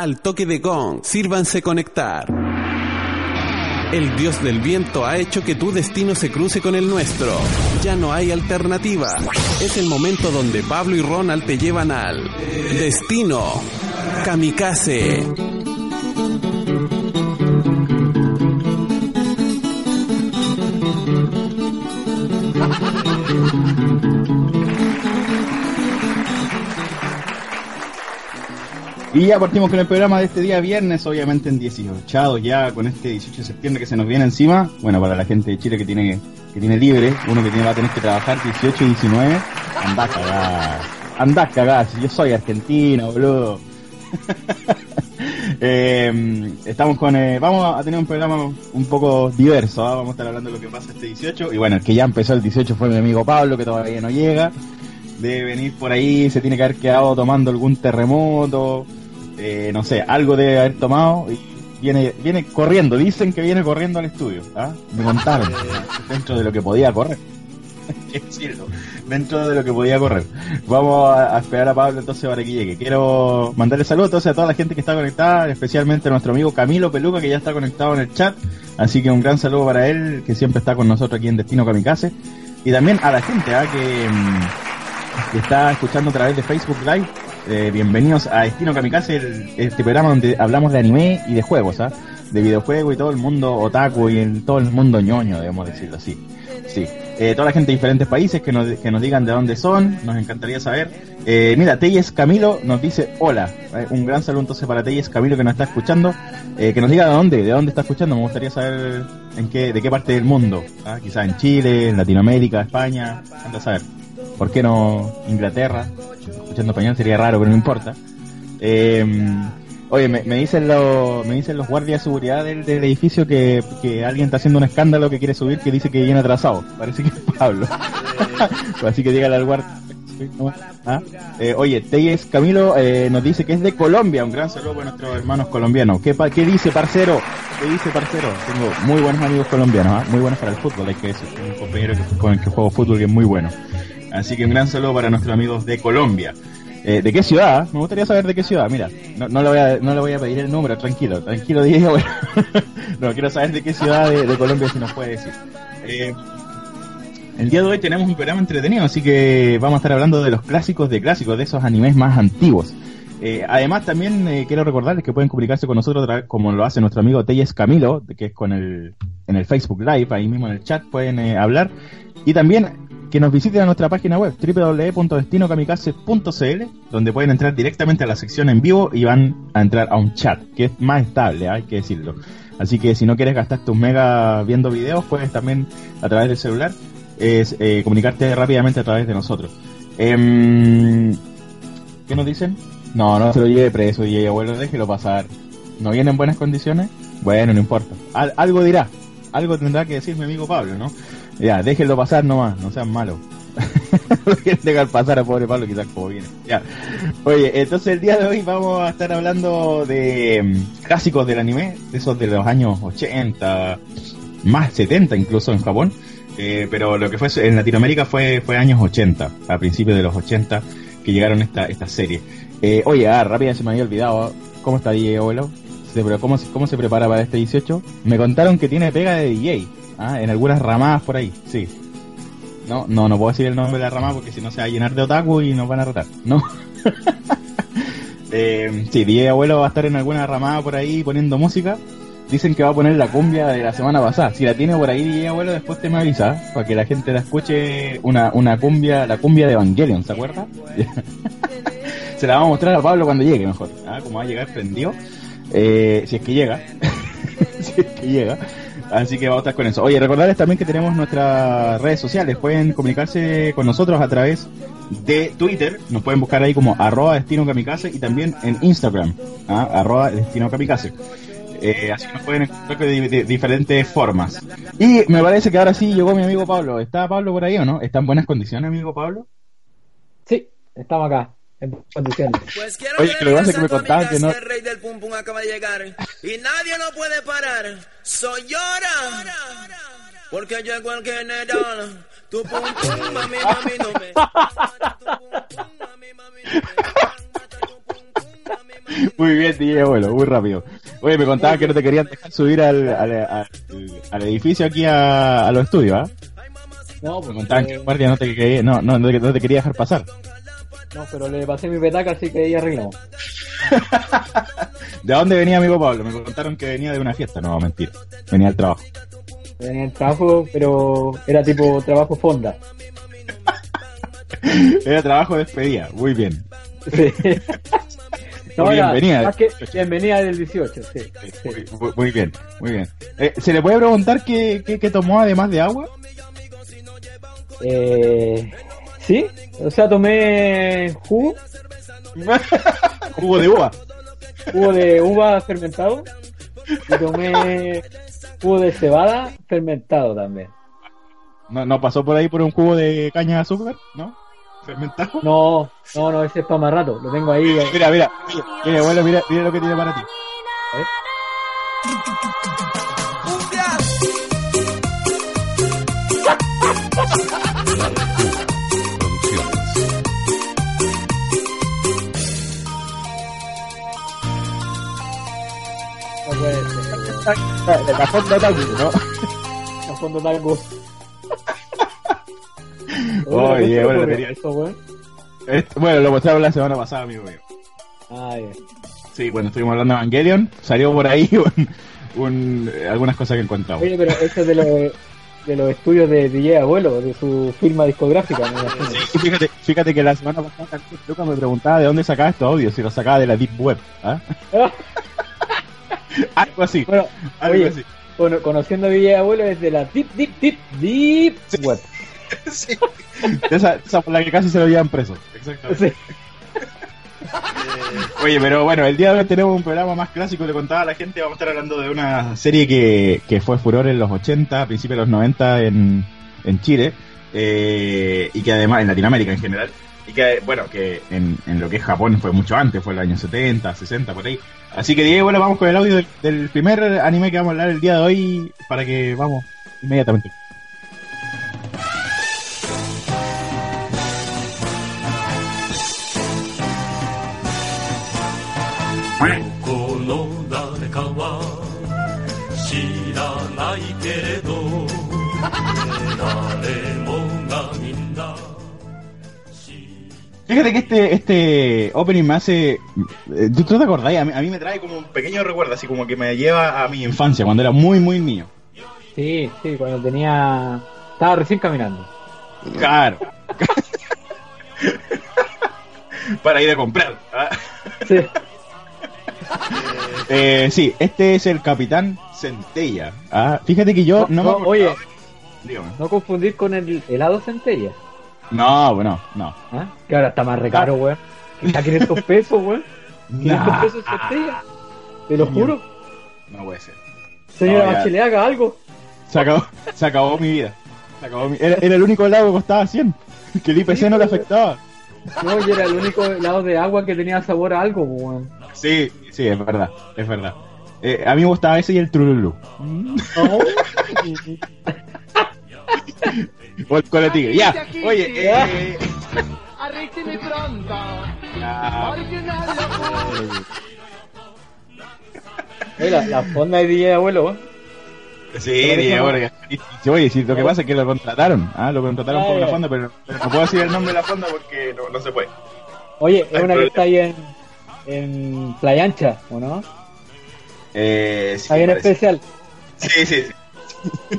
Al toque de gong, sírvanse conectar. El dios del viento ha hecho que tu destino se cruce con el nuestro. Ya no hay alternativa. Es el momento donde Pablo y Ronald te llevan al destino kamikaze. Y ya partimos con el programa de este día viernes, obviamente en 18, ya con este 18 de septiembre que se nos viene encima. Bueno, para la gente de Chile que tiene que tiene libre, uno que tiene, va a tener que trabajar 18 y 19, anda a cagar. Anda a cagar, si yo soy argentino, boludo. eh, estamos con, eh, vamos a tener un programa un poco diverso, ¿ah? vamos a estar hablando de lo que pasa este 18. Y bueno, el que ya empezó el 18 fue mi amigo Pablo, que todavía no llega. Debe venir por ahí, se tiene que haber quedado tomando algún terremoto, eh, no sé, algo debe haber tomado y viene, viene corriendo, dicen que viene corriendo al estudio, ¿ah? Me contaron, dentro de lo que podía correr. dentro de lo que podía correr. Vamos a, esperar a Pablo entonces para que llegue. Quiero mandarle saludos a toda la gente que está conectada, especialmente a nuestro amigo Camilo Peluca que ya está conectado en el chat. Así que un gran saludo para él, que siempre está con nosotros aquí en Destino Kamikaze. Y también a la gente ¿ah? que, mm, que está escuchando a través de Facebook Live eh, bienvenidos a Destino Kamikaze, este programa donde hablamos de anime y de juegos, ¿ah? De videojuegos y todo el mundo otaku y todo el mundo ñoño, debemos decirlo así. Sí. Eh, toda la gente de diferentes países que nos, que nos digan de dónde son, nos encantaría saber. Eh, mira, Telles Camilo nos dice hola. Eh, un gran saludo entonces para Telles Camilo que nos está escuchando. Eh, que nos diga de dónde, de dónde está escuchando. Me gustaría saber en qué, de qué parte del mundo. ¿ah? Quizás en Chile, en Latinoamérica, España. Anda a saber. ¿Por qué no Inglaterra? Escuchando español sería raro, pero no importa. Eh, oye, me, dicen los, me dicen los guardias de seguridad del, del edificio que, alguien está haciendo un escándalo que quiere subir que dice que viene atrasado. Parece que es Pablo. Así que dígale al guardia. ¿Ah? Eh, oye, Teyes Camilo eh, nos dice que es de Colombia. Un gran saludo para nuestros hermanos colombianos. ¿Qué, ¿Qué dice, parcero? ¿Qué dice, parcero? Tengo muy buenos amigos colombianos, ¿ah? muy buenos para el fútbol. Hay que decir, un compañero que, con el que juego fútbol que es muy bueno. Así que un gran saludo para nuestros amigos de Colombia. Eh, ¿De qué ciudad? Me gustaría saber de qué ciudad. Mira, no, no, le, voy a, no le voy a pedir el número, tranquilo, tranquilo, Diego. no, quiero saber de qué ciudad de, de Colombia si nos puede decir. Eh, el día de hoy tenemos un programa entretenido, así que vamos a estar hablando de los clásicos de clásicos, de esos animes más antiguos. Eh, además, también eh, quiero recordarles que pueden comunicarse con nosotros como lo hace nuestro amigo Telles Camilo, que es con el, en el Facebook Live, ahí mismo en el chat pueden eh, hablar. Y también que nos visiten a nuestra página web www.destinokamikaze.cl donde pueden entrar directamente a la sección en vivo y van a entrar a un chat que es más estable, hay que decirlo. Así que si no quieres gastar tus megas viendo videos, puedes también a través del celular eh, comunicarte rápidamente a través de nosotros. Eh, ¿Qué nos dicen? No, no se lo lleve preso y abuelo, déjelo pasar. ¿No viene en buenas condiciones? Bueno, no importa. Al, algo dirá. Algo tendrá que decir mi amigo Pablo, ¿no? Ya, déjenlo pasar nomás, no sean malos. Lo quieren dejar pasar a pobre Pablo, quizás como viene. Ya. Oye, entonces el día de hoy vamos a estar hablando de um, clásicos del anime, de esos de los años 80, más 70 incluso en Japón. Eh, pero lo que fue en Latinoamérica fue, fue años 80, a principios de los 80, que llegaron esta, esta serie. Eh, oye, ah, rápida se me había olvidado. ¿Cómo está DJ abuelo? ¿Cómo, ¿Cómo se prepara para este 18? Me contaron que tiene pega de DJ. Ah, en algunas ramadas por ahí, sí. No, no, no puedo decir el nombre de la ramada porque si no se va a llenar de otaku y nos van a rotar. No. eh, sí, DJ Abuelo va a estar en alguna ramada por ahí poniendo música. Dicen que va a poner la cumbia de la semana pasada. Si la tiene por ahí DJ Abuelo, después te me avisa para que la gente la escuche una, una cumbia, la cumbia de Evangelion, ¿se acuerda? se la vamos a mostrar a Pablo cuando llegue mejor. ¿ah? Como va a llegar prendido. Eh, si es que llega. si es que llega. Así que vamos a estar con eso. Oye, recordarles también que tenemos nuestras redes sociales. Pueden comunicarse con nosotros a través de Twitter. Nos pueden buscar ahí como arroba destino kamikaze y también en Instagram, ¿ah? arroba destino. Eh, así nos pueden encontrar de diferentes formas. Y me parece que ahora sí llegó mi amigo Pablo. ¿Está Pablo por ahí o no? ¿Está en buenas condiciones, amigo Pablo? Sí, estamos acá, en condiciones. Pues quiero Oye, que lo que pasa es que me contaban que no- el rey del pum pum acaba de llegar y nadie lo puede parar. Soy llora. Porque llegó el general. Tu pum pum, mami, mami, no me. Muy bien, DJ Abuelo, muy rápido. Oye, me contaban que no te querían dejar subir al, al, al- al edificio aquí a, a los estudios, ¿ah? No, Me pues, contaban que eh, el guardia no te, quería- no, no, no te- no te quería dejar pasar. No, pero le pasé mi petaca, así que ahí arreglamos. ¿De dónde venía amigo Pablo? Me contaron que venía de una fiesta, no, mentira. Venía al trabajo. Tenía el trabajo, pero era tipo trabajo fonda. Era trabajo de despedida, muy bien. Sí. No, era Bienvenida. más que bienvenida del 18, sí. sí. Muy, muy- muy bien, muy bien. Eh, ¿Se le puede preguntar qué, qué, qué tomó además de agua? Eh, sí, o sea, tomé jugo, Jugo de uva. jugo de uva fermentado y tomé jugo de cebada fermentado también. ¿No, no pasó por ahí por un jugo de caña de azúcar? ¿No? ¿Fermentado? No, no, no, ese es para más rato, lo tengo ahí. eh. Mira, mira, mira, mira, abuelo, mira, mira lo que tiene para ti. De cajón de otaku, ¿no? A fondo talco. Oye, bueno, ¿Cómo tenía- eso, weón? Esto- Bueno, lo mostraron la semana pasada, amigo mío. Ah. Sí, cuando estuvimos hablando de Evangelion, salió por ahí un, un- algunas cosas que encontramos. Oye, pero eso es de los, de los estudios de DJ Abuelo, de su firma discográfica. Y fíjate, fíjate que la semana pasada Lucas me preguntaba de dónde sacaba estos audios, si los sacaba de la Deep Web. ¿ah? Algo así, Bueno, algo oye, así. cono- conociendo a DJ Abuelo es de la Deep, Deep, Deep, Deep Web. Sí. De esa, esa por la que casi se lo llevan preso. Exactamente. Sí. Oye, pero bueno, el día de hoy tenemos un programa más clásico, le contaba a la gente, vamos a estar hablando de una serie que, que fue furor en los 80, a principios de los 90 en, en Chile, eh, y que además en Latinoamérica en general, y que, bueno, que en, lo que es Japón fue mucho antes, fue en los años 70, 60, por ahí. Así que, Diego, bueno, vamos con el audio del primer anime que vamos a hablar el día de hoy, para que vamos inmediatamente. Fíjate que este, este opening me hace. eh, ¿Tú, tú te acordás? A mí, a mí me trae como un pequeño recuerdo, así como que me lleva a mi infancia, cuando era muy, muy niño. Sí, sí, cuando tenía... Estaba recién caminando. Claro. Para ir a comprar. ¿ah? Sí. Eh, sí, este es el Capitán Centella. Ah, fíjate que yo no, No, me acordaba- oye. Dígame. No confundir con el helado centella. No, bueno, no. ¿Ah? Que ahora está más recaro, weón. Está 500 pesos, weón. 500 Nah, pesos centella. Te lo juro. no puede ser. Señora No. Bachelet, haga algo. Se acabó, se acabó mi vida. Se acabó mi- era, era el único helado que costaba 100. Que el IPC no le afectaba. No, y era el único helado de agua que tenía sabor a algo, weón. Sí, sí, es verdad, es verdad. Eh, a mí me gustaba ese y el Trululu. O el Cola Tigre. Ya, oye, eh, Arricchimi pronto, ya. original Oye, la, la fonda de DJ abuelo. Sí. Y- y- Oye, sí, lo que pasa es que lo contrataron, ¿ah? lo contrataron por una ya. fonda, pero, pero no puedo decir el nombre de la fonda porque no, no se puede. Oye, es una que está ahí en, en Playa Ancha, ¿o no? Eh, sí, Está bien parece. especial. Sí, sí, sí.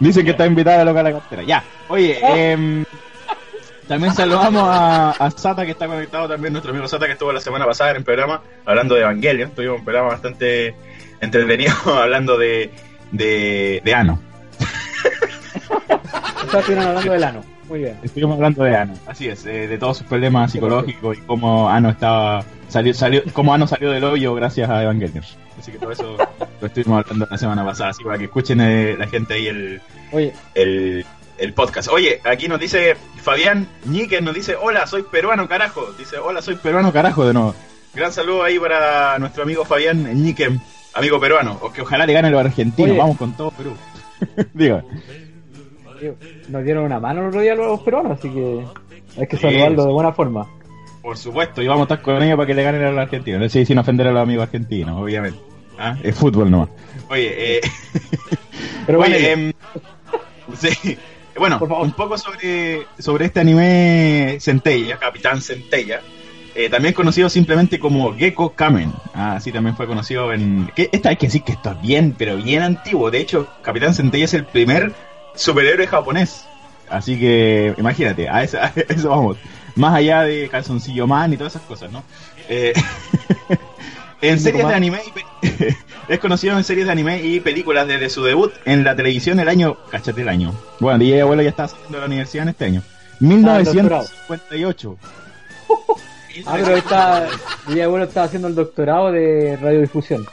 Dicen que está invitada a loca la cartera. Ya, oye, em, También saludamos a, a Sata que está conectado también, nuestro amigo Sata que estuvo la semana pasada en el programa hablando de Evangelion. Tuvimos un programa bastante entretenido hablando de, de, de Ano. Estás hablando del ano. Muy bien. Estuvimos hablando de Ano, así es, eh, de todos sus problemas psicológicos y cómo Ano estaba salió, salió, cómo Ano salió del hoyo gracias a Evangelion. Así que todo eso lo estuvimos hablando la semana pasada, así para que escuchen eh, la gente ahí el, Oye, el, el podcast. Oye, aquí nos dice Fabián Ñíquez, nos dice, hola, soy peruano, carajo. Dice, hola, soy peruano, carajo, de nuevo. Gran saludo ahí para nuestro amigo Fabián Ñíquez, amigo peruano. O que ojalá le gane los argentinos, Oye. vamos con todo Perú. Digo, nos dieron una mano el otro día los peruanos, así que hay que Sí. saludarlo de buena forma. por supuesto, y vamos a estar con ellos para que le ganen a los argentinos. No sé sin ofender a los amigos argentinos, obviamente. ¿Ah? Es fútbol nomás. Oye, eh, Pero bueno, Oye, em, sí. Bueno, Por favor. un poco sobre, sobre este anime Centella, Capitán Centella, eh, también conocido simplemente como Gecko Kamen. Ah, así también fue conocido en... Que, esta hay que decir que esto es bien, pero bien antiguo. De hecho, Capitán Centella es el primer superhéroe japonés. Así que, imagínate, a eso, a eso vamos. Más allá de Calzoncillo Man y todas esas cosas, ¿no? Eh, en series de anime y es conocido en series de anime y películas desde su debut en la televisión el año, cachate el año. Bueno, DJ Abuelo ya está saliendo de la universidad en este año. 1958. ah, pero está, mi abuelo estaba haciendo el doctorado de radiodifusión.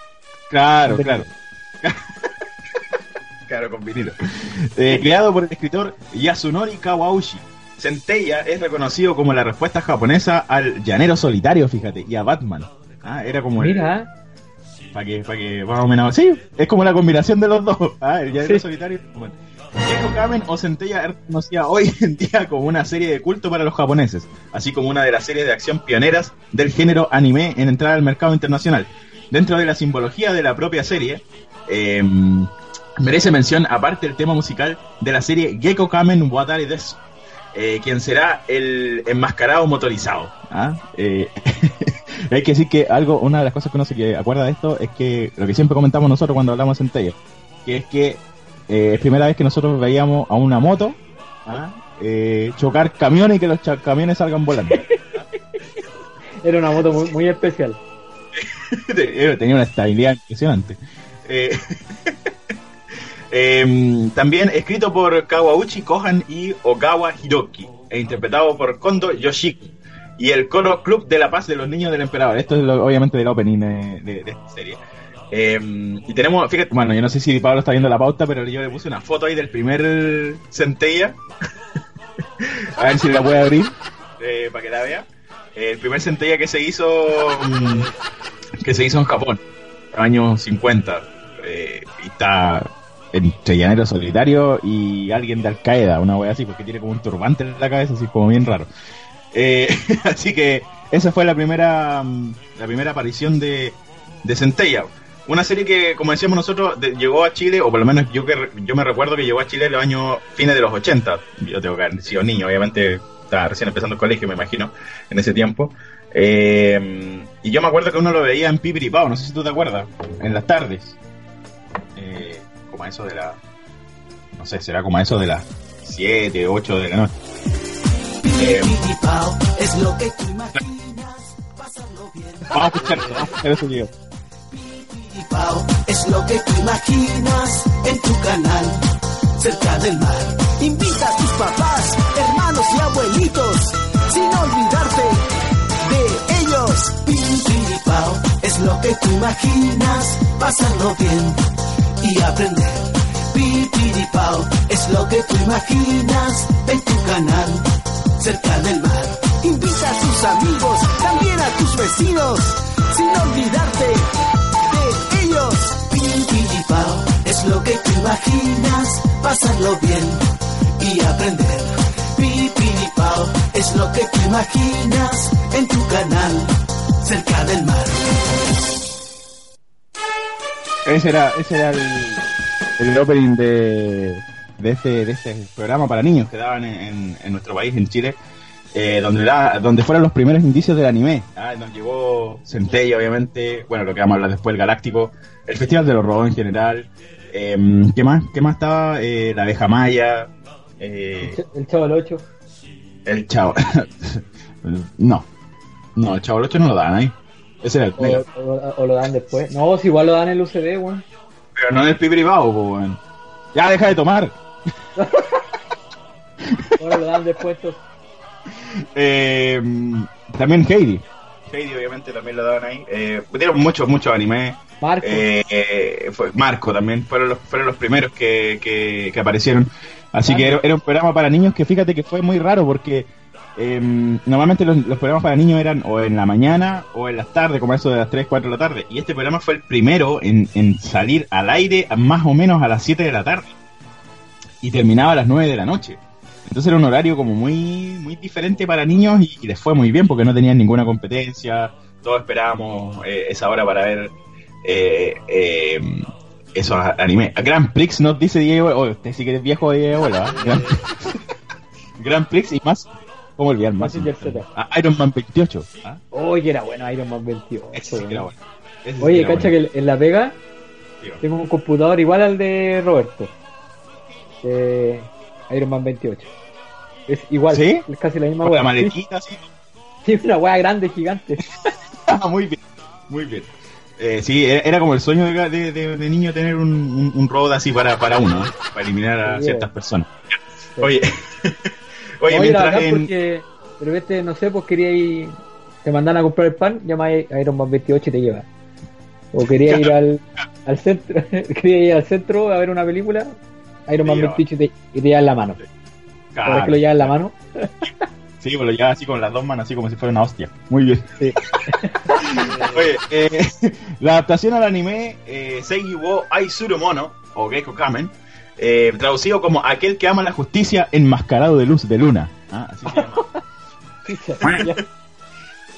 Claro, claro. Claro, con vinilo. Eh, creado por el escritor Yasunori Kawauchi. Centella es reconocido como la respuesta japonesa al llanero solitario, fíjate, y a Batman. Ah, era como el- Mira, Para que, para que más o menos. Sí, es como la combinación de los dos. Ah, el llanero Sí. solitario. Bueno. Gecko Kamen o Centella es reconocida hoy en día como una serie de culto para los japoneses, así como una de las series de acción pioneras del género anime en entrar al mercado internacional. Dentro de la simbología de la propia serie, eh, merece mención aparte el tema musical de la serie Gecko Kamen Watari Desu, eh, quien será el enmascarado motorizado. ¿ah? Eh, hay que decir que algo, una de las cosas que uno se que acuerda de esto es que lo que siempre comentamos nosotros cuando hablamos en Centella, que es que eh, es primera vez que nosotros veíamos a una moto ¿ah? eh, chocar camiones y que los camiones salgan volando. era una moto muy, muy especial. Tenía una estabilidad impresionante. Eh, em, también escrito por Kawauchi Kohan y Ogawa Hiroki e interpretado por Kondo Yoshiki y el coro Club de la Paz de los Niños del Emperador. Esto es obviamente del opening de, esta serie. Em, y tenemos, bueno, yo no sé si Pablo está viendo la pauta, pero yo le puse una foto ahí del primer Centella. A ver si la puede abrir eh, para que la vea. El primer Centella que se hizo mm, que se hizo en Japón, años 50. eh, y está entre llanero solitario y alguien de Al Qaeda, una wea así, porque tiene como un turbante en la cabeza, así como bien raro. Eh, así que esa fue la primera mm, la primera aparición de, de Centella. Una serie que, como decíamos nosotros, llegó a Chile, o por lo menos yo que yo me recuerdo que llegó a Chile en los años fines de los 80. Yo tengo que haber sido niño, obviamente estaba recién empezando el colegio, me imagino, en ese tiempo. Eh, y yo me acuerdo que uno lo veía en Pipiripao, no sé si tú te acuerdas, en las tardes. Eh, como eso de la. No sé, será como a eso de las 7, 8 de la noche. Eh, Es lo que tú imaginas, pasarlo bien. vamos a escuchar, vamos a es lo que tú imaginas en tu canal, cerca del mar. Invita a tus papás, hermanos y abuelitos, sin olvidarte de ellos. Pao, es lo que tú imaginas, pasarlo bien y aprender. Pao, es lo que tú imaginas en tu canal, cerca del mar. Invita a tus amigos, también a tus vecinos, sin olvidarte de ellos. Pao, es lo que tú imaginas, pasarlo bien y aprender. Pao, es lo que tú imaginas en tu canal, Ese era, ese era el, el opening de, de, este, de este programa para niños que daban en, en- en nuestro país, en Chile, eh, donde, la, donde fueron los primeros indicios del anime. Ah, nos llegó Centella, obviamente, bueno, lo que vamos a hablar después, el Galáctico, el Festival de los Robots en general. Eh, ¿Qué más? ¿Qué más estaba? Eh, la abeja maya. eh, El Chavo del 8. El chavo. no. No, el chavo 8 no lo dan ahí. Ese era el O, negro. o- o lo dan después. No, si igual lo dan en el UCD, weón. Pero no en el pi privado, weón. Ya deja de tomar. Ahora lo dan después. Eh, también Heidi. Heidi, obviamente, también lo daban ahí. Eh, dieron muchos, muchos animes. Marco. Eh, eh, fue Marco también, fueron los, fueron los primeros que, que, que aparecieron. Así que era, era un programa para niños que fíjate que fue muy raro porque eh, normalmente los, programas para niños eran o en la mañana o en las tardes, como eso de las 3, 4 de la tarde. Y este programa fue el primero en, salir al aire más o menos a las 7 de la tarde. Y terminaba a las 9 de la noche. Entonces era un horario como muy, muy diferente para niños y, les fue muy bien porque no tenían ninguna competencia. Todos esperábamos eh, esa hora para ver eh, eh, esos animes. Grand Prix nos dice Diego, oh, usted sí que es viejo ¿ah? Grand, Grand Prix y más, ¿cómo olvidar más? Ah, Iron Man 28. ¿ah? Oye, era bueno Iron Man 28. Ese sí que era bueno. Ese sí Oye, que era cacha bueno. que en La Vega tengo un computador igual al de Roberto. De Iron Man 28. Es igual, ¿Sí? es casi la misma Con la maletita. Sí, sí, una weá grande, gigante. Ah, muy bien, muy bien. Eh, sí, era, era como el sueño de, de- de- de niño tener un, un, un robot así para, para uno, ¿eh? para eliminar a Sí, ciertas eh. personas. Oye, oye, mientras en... porque, pero este, no sé, pues quería ir, te mandan a comprar el pan, llama a Iron Man 28 y te lleva. O quería ir al, al centro, quería ir al centro a ver una película, Iron Man lleva. 28 y te, y te lleva en la mano. Ahora es que lo lleva en la mano. Sí, pues lo llevaba así con las dos manos, así como si fuera una hostia. Muy bien. Sí. Oye, eh, la adaptación al anime eh, Seiji wo Aizuru Mono, o Gecko Kamen, eh, traducido como aquel que ama la justicia enmascarado de luz de luna. Ah, así se llama.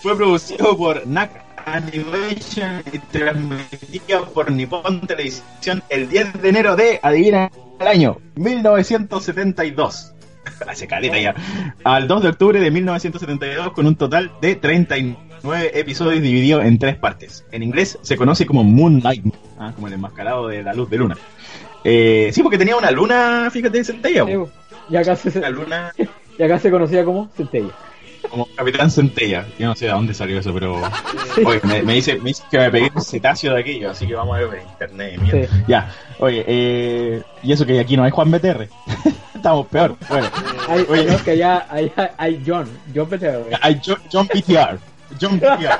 Fue producido por NAC Animation y transmitido por Nippon Televisión el 10 de enero de, adivina el año, 1972. Hace caleta ya. Al 2 de octubre de 1972 con un total de 39 episodios divididos en tres partes. En inglés se conoce como Moonlight, ah, como el enmascarado de la luz de luna. Eh, sí, porque tenía una luna, fíjate, centella. Sí. Y acá se, Una luna y acá se conocía como Centella. como Capitán Centella. Yo no sé de dónde salió eso, pero. Oye, me, me dice, me dice que me pegué un cetáceo de aquello, así que vamos a ver en internet. mierda. Sí. Ya, oye, eh, y eso que aquí no hay Juan BTR. Estamos peor. Bueno, Hay, Oye. no, que allá hay, hay John, John Petero. hay John, John PTR. John PTR.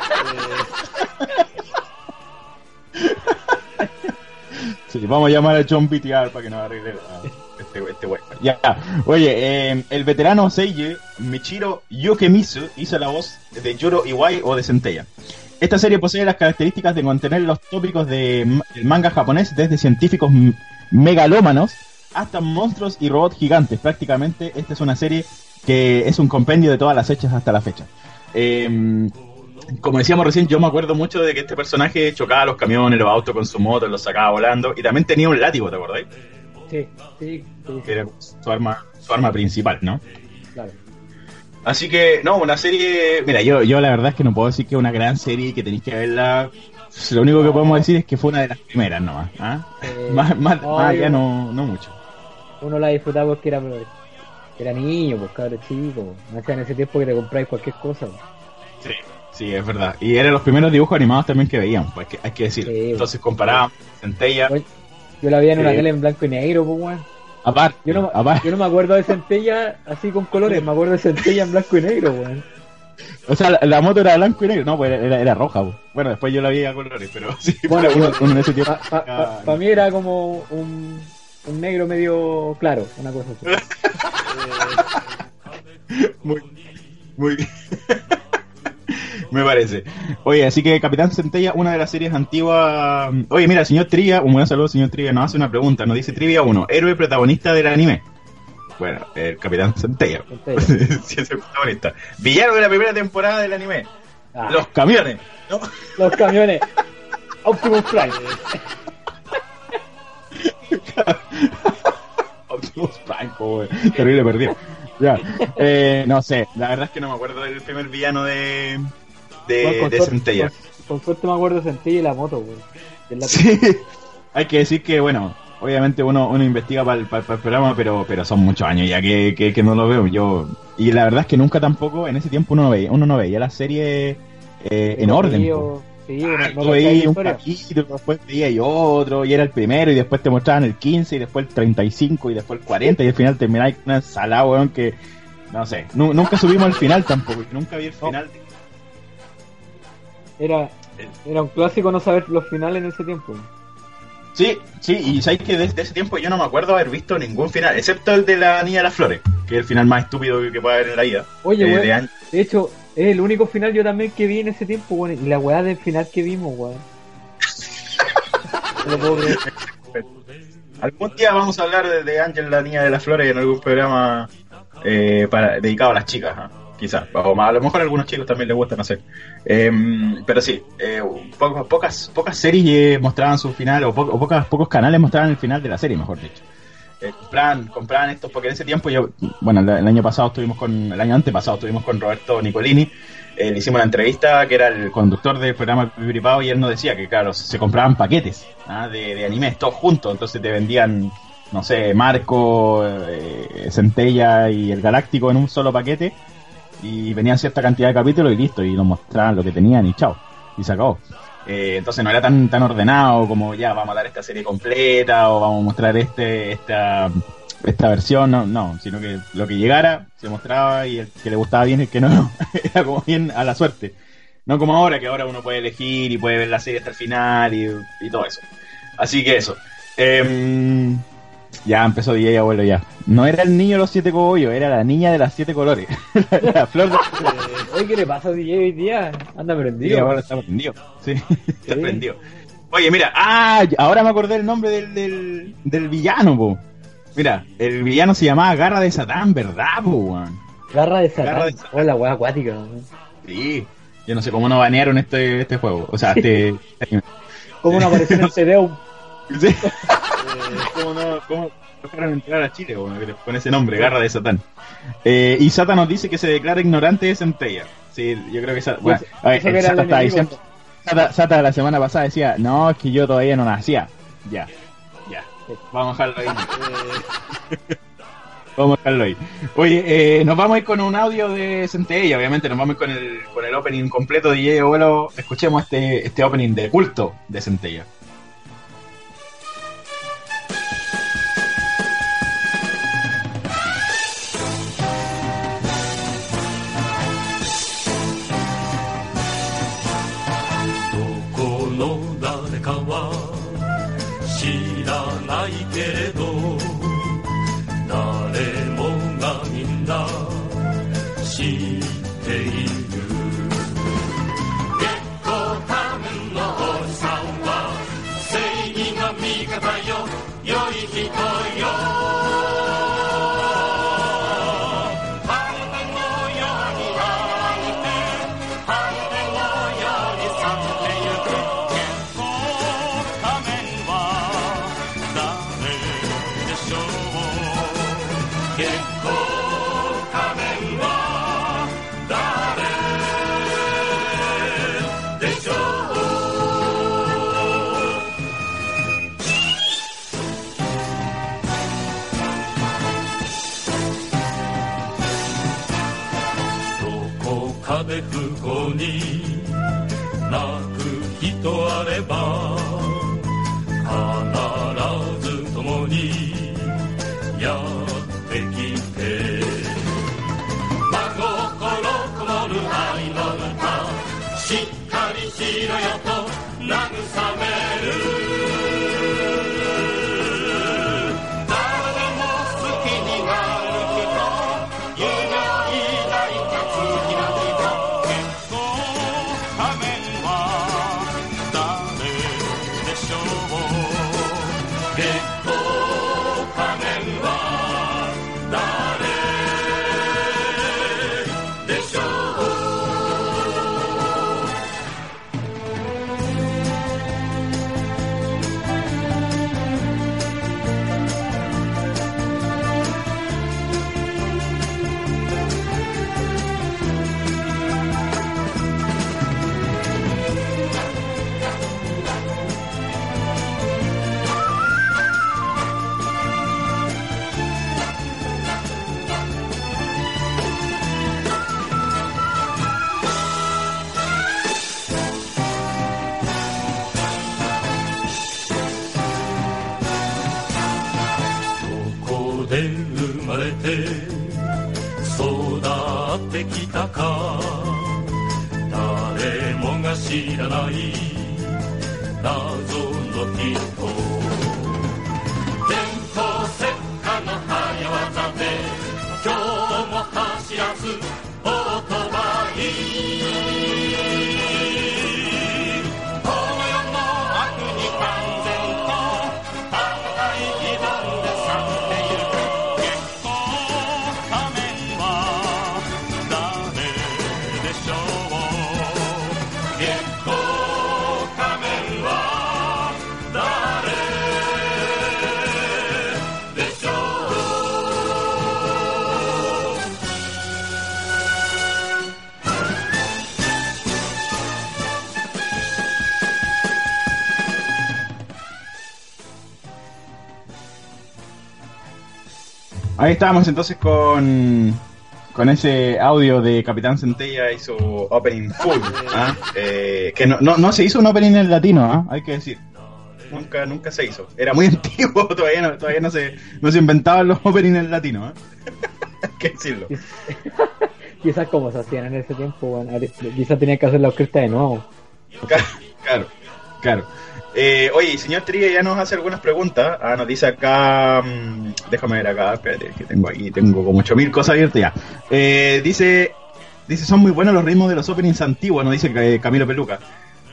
Sí, vamos a llamar a John PTR para que nos arregle este, este. Ya, oye, eh, el veterano Seiji Michiro Yukemisu hizo la voz de Yoro Iwai o de Centella. Esta serie posee las características de contener los tópicos de del manga japonés desde científicos megalómanos hasta monstruos y robots gigantes. Prácticamente esta es una serie que es un compendio de todas las hechas hasta la fecha. Eh, como decíamos recién, yo me acuerdo mucho de que este personaje chocaba los camiones, los autos con su moto, los sacaba volando y también tenía un látigo, ¿te acordáis? Sí, sí, sí, Que era su arma, su arma principal, ¿no? claro. Así que, no, una serie. Mira, yo, yo la verdad es que no puedo decir que es una gran serie y que tenéis que verla. Lo único que podemos decir es que fue una de las primeras nomás. ¿ah? Eh, más más, no, más allá no, no mucho. Uno la disfrutaba porque era, era niño, pues cabrón chico. No sea en ese tiempo que te compráis cualquier cosa. pues. Sí, sí, es verdad. Y eran los primeros dibujos animados también que veíamos, pues que, hay que decir. Sí. Entonces comparábamos Centella, Yo la veía en una tele en blanco y negro, pues weón. aparte, Yo no, aparte. yo no me acuerdo de Centella así con colores, me acuerdo de Centella en blanco y negro, weón. O sea, la, la moto era blanco y negro, no, pues era, era, roja. pues. Bueno, después yo la vi a colores, pero sí, Bueno, uno, en ese tiempo. Para mí era como un, un negro medio claro, una cosa así. Muy, muy Me parece. Oye, así que Capitán Centella, una de las series antiguas. Oye, mira, señor Trivia, un buen saludo, señor Trivia, nos hace una pregunta. Nos dice Trivia 1, héroe protagonista del anime. Bueno, el Capitán Centella. Centella. sí, es el protagonista. Villano de la primera temporada del anime. Ah, Los camiones. ¿no? los camiones. Optimus Prime. Optimus Prime, pobre. Terrible perdido. Ya. Eh, no sé, la verdad es que no me acuerdo del primer villano de. Bueno, de, con de suerte- Centella. Con, con suerte me acuerdo de Centella y la moto, weón. Y el lápiz. Sí, hay que decir que, bueno, obviamente uno, uno investiga para el, programa, pero, pero son muchos años ya que, que, que no lo veo. Yo y la verdad es que nunca tampoco, en ese tiempo uno no veía, uno no veía la serie eh, en orden. po. Sí, Ah, no, no la un capítulo, después veías y otro, y era el primero, y después te mostraban el 15, y después el 35, y después el 40, y al final termináis con una ensalada, weón, que, no sé, nu- nunca subimos al final tampoco, nunca vi el final. Era, era un clásico no saber los finales en ese tiempo. Sí, sí, y sabéis que desde ese tiempo yo no me acuerdo haber visto ningún final, excepto el de la Niña de las Flores, que es el final más estúpido que puede haber en la vida. Oye, Eh, weón, de hecho, es el único final yo también que vi en ese tiempo, weón. Y la weá del final que vimos, weón. No lo puedo creer. Algún día vamos a hablar de, Ángel, la Niña de las Flores, en algún programa eh, para, dedicado a las chicas, ¿ah? Quizás. O a lo mejor a algunos chicos también les gusta, no sé. Pero sí, eh, po- pocas, pocas series mostraban su final, o, po- pocas, pocos canales mostraban el final de la serie, mejor dicho. Eh, compraban, compraban estos, porque en ese tiempo yo, bueno, el, año pasado estuvimos con, el año antepasado estuvimos con Roberto Nicolini, eh, le hicimos una entrevista que era el conductor del programa Pipiripao y él nos decía que, claro, se compraban paquetes ¿ah? de, de animes todos juntos, entonces te vendían, no sé, Marco, eh, Centella y el Galáctico en un solo paquete y venían cierta cantidad de capítulos y listo, y nos mostraban lo que tenían y chao, y se acabó. Eh, entonces no era tan tan ordenado como ya vamos a dar esta serie completa o vamos a mostrar este esta esta versión, no, no, sino que lo que llegara se mostraba y el que le gustaba bien el que no, no, era como bien a la suerte. No como ahora, que ahora uno puede elegir y puede ver la serie hasta el final y, y todo eso. Así que eso. Em, ya empezó DJ abuelo ya. No era el niño de los siete cogollos, era la niña de las siete colores. la flor de... Oye, ¿qué le pasa a DJ hoy día? Anda Sí, prendido. ahora está prendido. Sí, está prendido. Oye, mira, ah, ahora me acordé el nombre del, del, del villano, po. Mira, el villano se llamaba Garra de Satán, ¿verdad, po, weón? Garra de Satán. Garra de Satán. Hola, acuática. Sí. Yo no sé cómo no banearon este, este juego. O sea, este... ¿Cómo no apareció en el CDU? Sí. Eh, ¿Cómo no, cómo dejaron entrar a Chile con ese nombre, Garra de Satán? Eh, y Sata nos dice que se declara ignorante de Centella. Sí, yo creo que Sata, bueno, a ver, Eso que el era Sata el estaba enemigo. diciendo... Sata, Sata la semana pasada decía, no, es que yo todavía no nacía. Ya, ya. Vamos a dejarlo ahí. Vamos a dejarlo ahí. Oye, eh, nos vamos a ir con un audio de Centella, obviamente nos vamos a ir con el, con el opening completo de DJ Abuelo. Escuchemos este, este opening de culto de Centella. 知らないけれど知らない Ahí estábamos entonces con, con ese audio de Capitán Centella y su opening full. ¿ah? Eh, que no, no, no se hizo un opening en latino, ¿ah? hay que decir. Nunca, nunca se hizo. Era muy antiguo, todavía no, todavía no se, no se inventaban los openings en latino. ¿ah? hay que decirlo. Quizás como se hacían en ese tiempo, bueno, quizás tenían que hacer la orquesta de nuevo. Claro, claro. claro. Eh, oye, señor Trilla ya nos hace algunas preguntas. Ah, nos dice acá. mm, déjame ver acá, espérate, que tengo aquí, tengo como 8000 cosas abiertas ya. Eh, dice. Dice, son muy buenos los ritmos de los openings antiguos, nos dice eh, Camilo Peluca.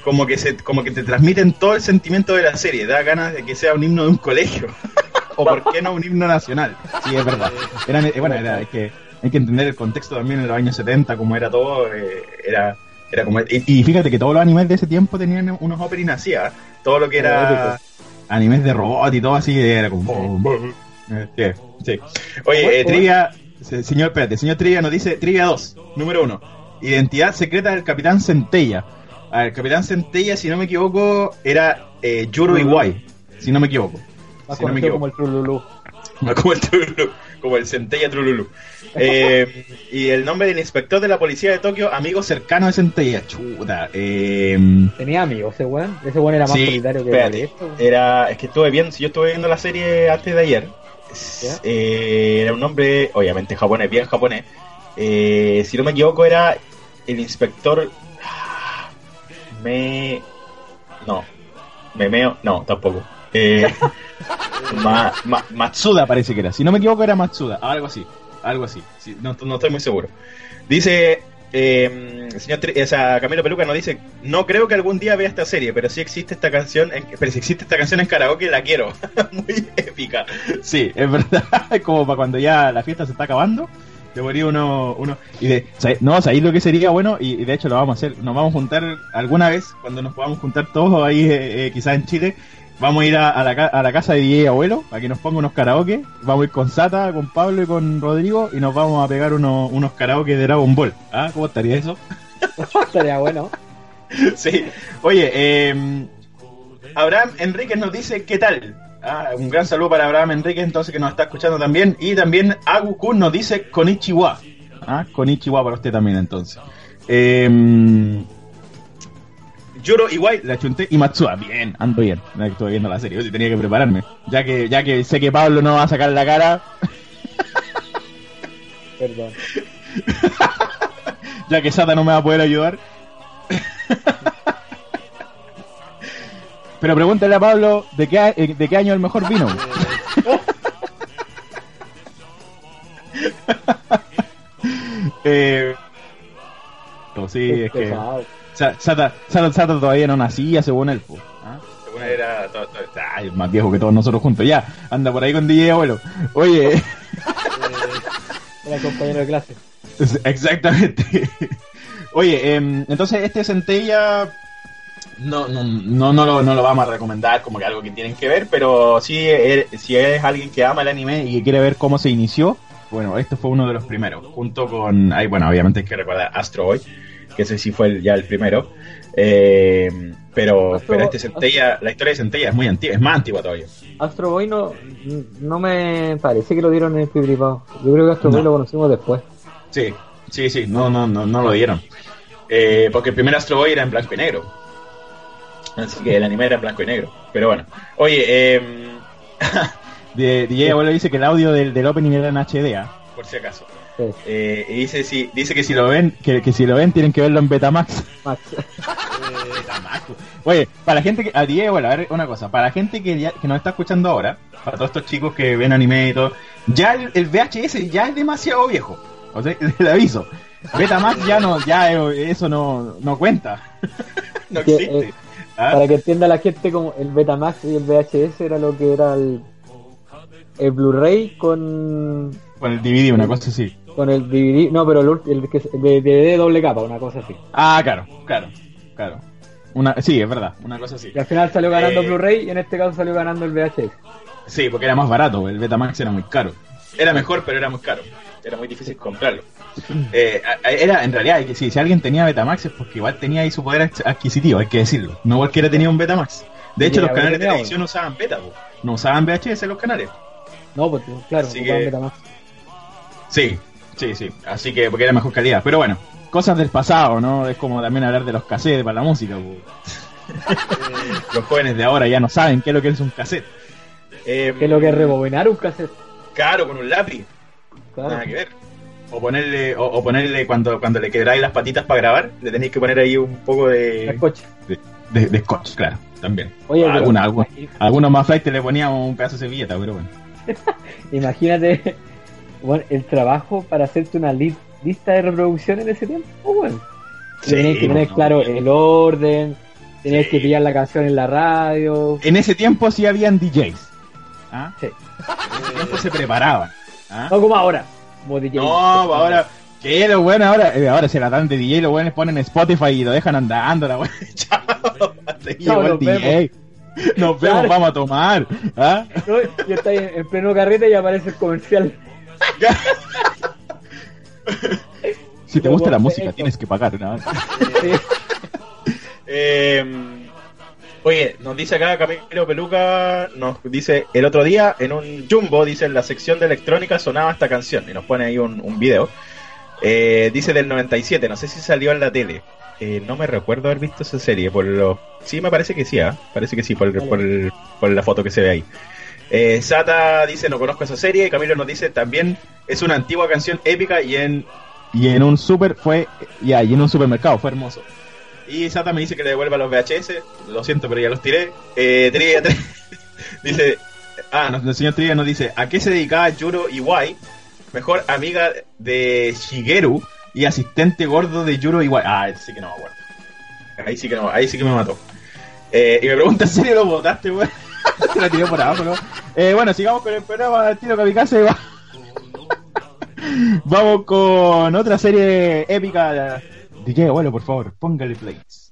Como que, se, como que te transmiten todo el sentimiento de la serie. Da ganas de que sea un himno de un colegio. o por qué no un himno nacional. Sí, es verdad. Eran, eh, bueno, era, es que hay que entender el contexto también en los años 70, como era todo. eh, era, era como, y, fíjate que todos los animes de ese tiempo tenían unos openings así, ¿ah? Todo lo que era animes de robot y todo así, era como... Eh, sí, sí. Oye, eh, Trivia, señor, espérate, señor Trivia nos dice, Trivia 2, número 1, identidad secreta del Capitán Centella. A ver, el Capitán Centella, si no me equivoco, era eh, Yuro Iwai, si no me equivoco. Más Si no me conocido equivoco. como el Trululú. Como el Trululu, como el Centella Trululu. Eh, y el nombre del inspector de la policía de Tokio, amigo cercano de Centella. Chuta. Eh, Tenía amigos ese weón. Ese weón era más Sí, solitario que espérate. esto. era, es que estuve viendo, si yo estuve viendo la serie antes de ayer, eh, era un nombre, obviamente japonés, bien japonés. Eh, si no me equivoco, era el inspector. ah, Me. No. Memeo. No, tampoco. Eh, Ma- Ma- Matsuda parece que era. Si no me equivoco, era Matsuda. Algo así. Algo así. Sí, no, no estoy muy seguro. Dice. Eh, señor o sea, Camilo Peluca nos dice no creo que algún día vea esta serie pero sí existe esta canción en, pero si existe esta canción en karaoke la quiero muy épica sí es verdad como para cuando ya la fiesta se está acabando te ponía uno, uno y de, no, ¿sabéis lo que sería bueno? Y, y de hecho lo vamos a hacer, nos vamos a juntar alguna vez, cuando nos podamos juntar todos ahí, eh, eh, quizás en Chile, vamos a ir a, a la, ca- a la casa de DJ Abuelo, para que nos ponga unos karaoke, vamos a ir con Sata, con Pablo y con Rodrigo, y nos vamos a pegar unos, unos karaoke de Dragon Ball. ¿Ah? ¿Cómo estaría eso? Estaría bueno. sí. Oye, eh, Abraham Enríquez nos dice, ¿qué tal? Ah, un gran saludo para Abraham Enríquez, entonces, que nos está escuchando también. Y también Agu Kun nos dice, Konichiwa. Ah, Konichiwa para usted también, entonces. Eh, Yoro Iwai, la chunté y Matsuda. Bien, ando bien. Estoy viendo la serie, yo sí tenía que prepararme. Ya que, ya que sé que Pablo no va a sacar la cara, Perdón. ya que Sata no me va a poder ayudar. Pero pregúntale a Pablo de qué, eh, de qué año el mejor vino. eh, no, sí, es que Pesado. Sa- Sata, Sata, Sata todavía no nacía según él. po. ¿Ah? Según él era ay, más viejo que todos nosotros juntos. Ya, anda por ahí con DJ abuelo. Oye, Era compañero de clase. Exactamente. Oye, em, entonces este Centella no, no, no, no, lo, no lo vamos a recomendar como que algo que tienen que ver, pero sí, eh, si es alguien que ama el anime y que quiere ver cómo se inició, bueno, este fue uno de los primeros, junto con, ay, bueno, obviamente hay que recordar Astro Boy, que ese sí fue el- ya el primero, eh, pero, Astro- pero este Centella, la historia de Centella es muy antigua, es más antigua todavía. Astro Boy no, no me parece que lo dieron en el privado. Yo creo que Astro Boy No. lo conocimos después. Sí, sí, sí, no, no, no, no lo dieron. Eh, porque el primer Astro Boy era en blanco y negro. Así que el anime era en blanco y negro. Pero bueno. Oye, eh, DJ Abuelo dice que el audio del, del opening era en HD, ¿ah? por si acaso. Sí. Eh, y dice, si, dice que si lo ven, que, que si lo ven tienen que verlo en Betamax. Max. Oye, para la gente que. A DJ, bueno, a ver una cosa. Para la gente que, ya, que nos está escuchando ahora, para todos estos chicos que ven anime y todo, ya el, el VHS ya es demasiado viejo. O sea, le aviso. Betamax ya no, ya eh, eso no, no cuenta. no Que, existe. eh, ¿Ah? Para que entienda la gente como el Betamax y el VHS era lo que era el, el Blu-ray con, Con el DVD, una cosa así. Con el DVD, no, pero el, el, el de DVD doble capa, una cosa así. Ah, claro, claro, claro. Una, sí, es verdad, una cosa así. Y al final salió ganando Eh, Blu-ray y en este caso salió ganando el VHS. Sí, porque era más barato, el Betamax era muy caro. Era mejor, pero era muy caro. Era muy difícil comprarlo. Eh, era, en realidad, que- si alguien tenía Betamax es porque igual tenía ahí su poder adqu- adquisitivo, hay que decirlo. No cualquiera tenía un Betamax. De hecho, los canales de televisión no usaban Beta, po. no usaban VHS los canales. No, pues claro, Así ocupaban que- Betamax. Sí, sí, sí. Así que, porque era mejor calidad. Pero bueno, cosas del pasado, ¿no? Es como también hablar de los cassettes para la música. Los jóvenes de ahora ya no saben qué es lo que es un cassette. Eh, Que es lo que es rebobinar un cassette. Claro, con un lápiz. Claro. Nada que ver. O ponerle, o, o ponerle cuando, cuando le quebráis las patitas para grabar, le tenéis que poner ahí un poco de, coche. de, de scotch, claro, también. Oye, pero- Alguna- algu- algunos más flight le poníamos un pedazo de servilleta, pero bueno. Imagínate bueno, el trabajo para hacerte una li- lista de reproducción en ese tiempo, bueno. Sí, tenías que tener no, claro el orden, tenías Sí. que pillar la canción en la radio. En ese tiempo sí habían DJs. ¿ah? Sí. En ese tiempo se preparaban. ¿ah? No como ahora. Como DJ. No, pues ahora. Que lo bueno ahora, eh, ahora se la dan de DJ, los buenos ponen Spotify y lo dejan andando, la buena. Chao, Chao, nos DJ. Nos vemos, vamos a tomar. ¿ah? No, y está ahí en pleno carrete y aparece el comercial. Si te gusta la música, tienes que pagar. ¿no? Eh, oye, nos dice acá Camilo Peluca, nos dice el otro día en un Jumbo, dice en la sección de electrónica sonaba esta canción y nos pone ahí un, un video. Eh, dice del 97, no sé si salió en la tele. Eh, no me recuerdo haber visto esa serie. Por lo... Sí, me parece que sí, ¿ah? parece que sí, por, por, el- por la foto que se ve ahí. Eh, Sata dice no conozco esa serie y Camilo nos dice también es una antigua canción épica y en y en un super fue ya y en un supermercado fue hermoso y Sata me dice que le devuelva los VHS. Lo siento, pero ya los tiré. Eh, Trivia, tri- dice. Ah, no, el señor Trivia nos dice: ¿A qué se dedicaba Yuro Iwai? Mejor amiga de Shigeru y asistente gordo de Yuro Iwai. Ah, sí que no me acuerdo. Ahí sí que no, ahí sí que me mató. Eh, y me pregunta: ¿en serio lo votaste, weón? Se la tiré por abajo, ¿no? Eh, bueno, sigamos con el programa del tiro Kamikaze. va. Vamos con otra serie épica. DJ, abuelo, por favor, póngale plays.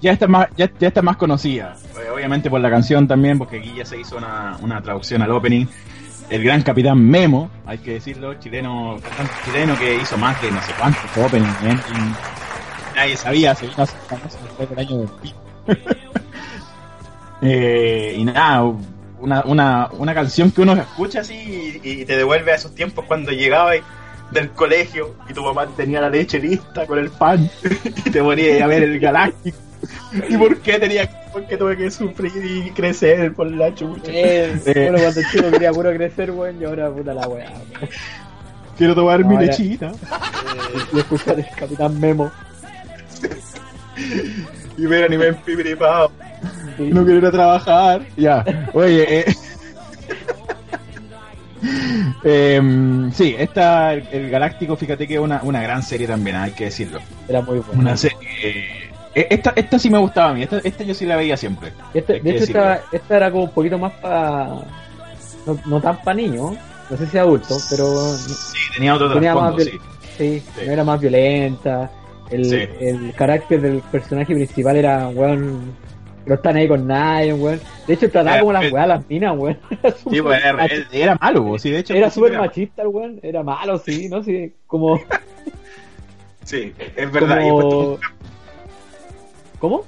Ya está más, ya, ya está más conocida. Obviamente por la canción también, porque aquí ya se hizo una, una traducción al opening. El gran capitán Memo, hay que decirlo, chileno, chileno que hizo más de no sé cuántos openings. ¿eh? Y nadie sabía, se vino después del año 2000. eh, y nada, una, una, una canción que uno escucha así y, y te devuelve a esos tiempos cuando llegaba del colegio y tu mamá tenía la leche lista con el pan y te ponía a ver el galáctico. ¿Y por qué tenía por qué tuve que sufrir y crecer por la chucha? Eh, Eh, Bueno, cuando el chico quería puro crecer, weón, y ahora puta la weá. quiero tomar mi Ahora- lechita Y escuchar el Capitán Memo. y ver anime en pipiripao. Sí. No quiero ir a trabajar. Ya, oye, eh. Em, sí, esta, el, el Galáctico, fíjate que es una, una gran serie también, hay que decirlo. Era muy bueno. Una serie. eh, Esta, esta sí me gustaba a mí, esta, esta yo sí la veía siempre. Este- de hecho, esta, esta era como un poquito más para. No, no tan para niños, no sé si adulto, pero Sí, tenía otro tenía más sí. sí, Sí. no era más violenta. El, Sí. el carácter del personaje principal era un weón. No están ahí con nadie, weón. De hecho, trataba Eh, como las eh. weas a las minas, weón. Era Sí, era, malo, pues, sí, de hecho. Era súper machista el weón. Era malo, sí, ¿no? Sí, como. Sí, es verdad. y después ¿Cómo?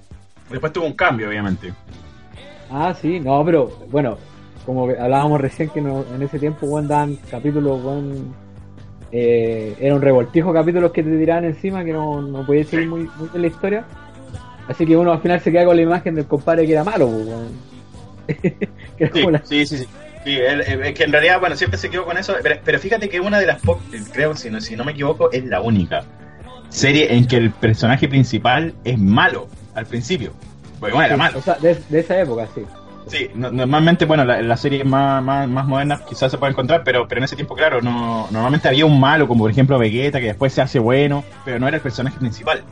Después tuvo un cambio, obviamente. Ah, sí, no, pero bueno, como hablábamos recién que no- en ese tiempo, weón, daban capítulos, weón, eh, era un revoltijo capítulos que te tiraban encima que no, no podía seguir muy, muy bien la historia. Así que uno al final se queda con la imagen del compadre que era malo, que era Sí, la- sí, sí. sí. Eh, es que en realidad, bueno, siempre se quedó con eso. Pero, pero fíjate que una de las pocas, creo, si no, si no me equivoco, es la única serie en que el personaje principal es malo al principio. Porque bueno, era malo. O sea, de, de esa época, sí. Sí, no- normalmente, bueno, la- las series más, más, más modernas quizás se pueden encontrar, pero, pero en ese tiempo, claro, no, normalmente había un malo, como por ejemplo Vegeta, que después se hace bueno, pero no era el personaje principal.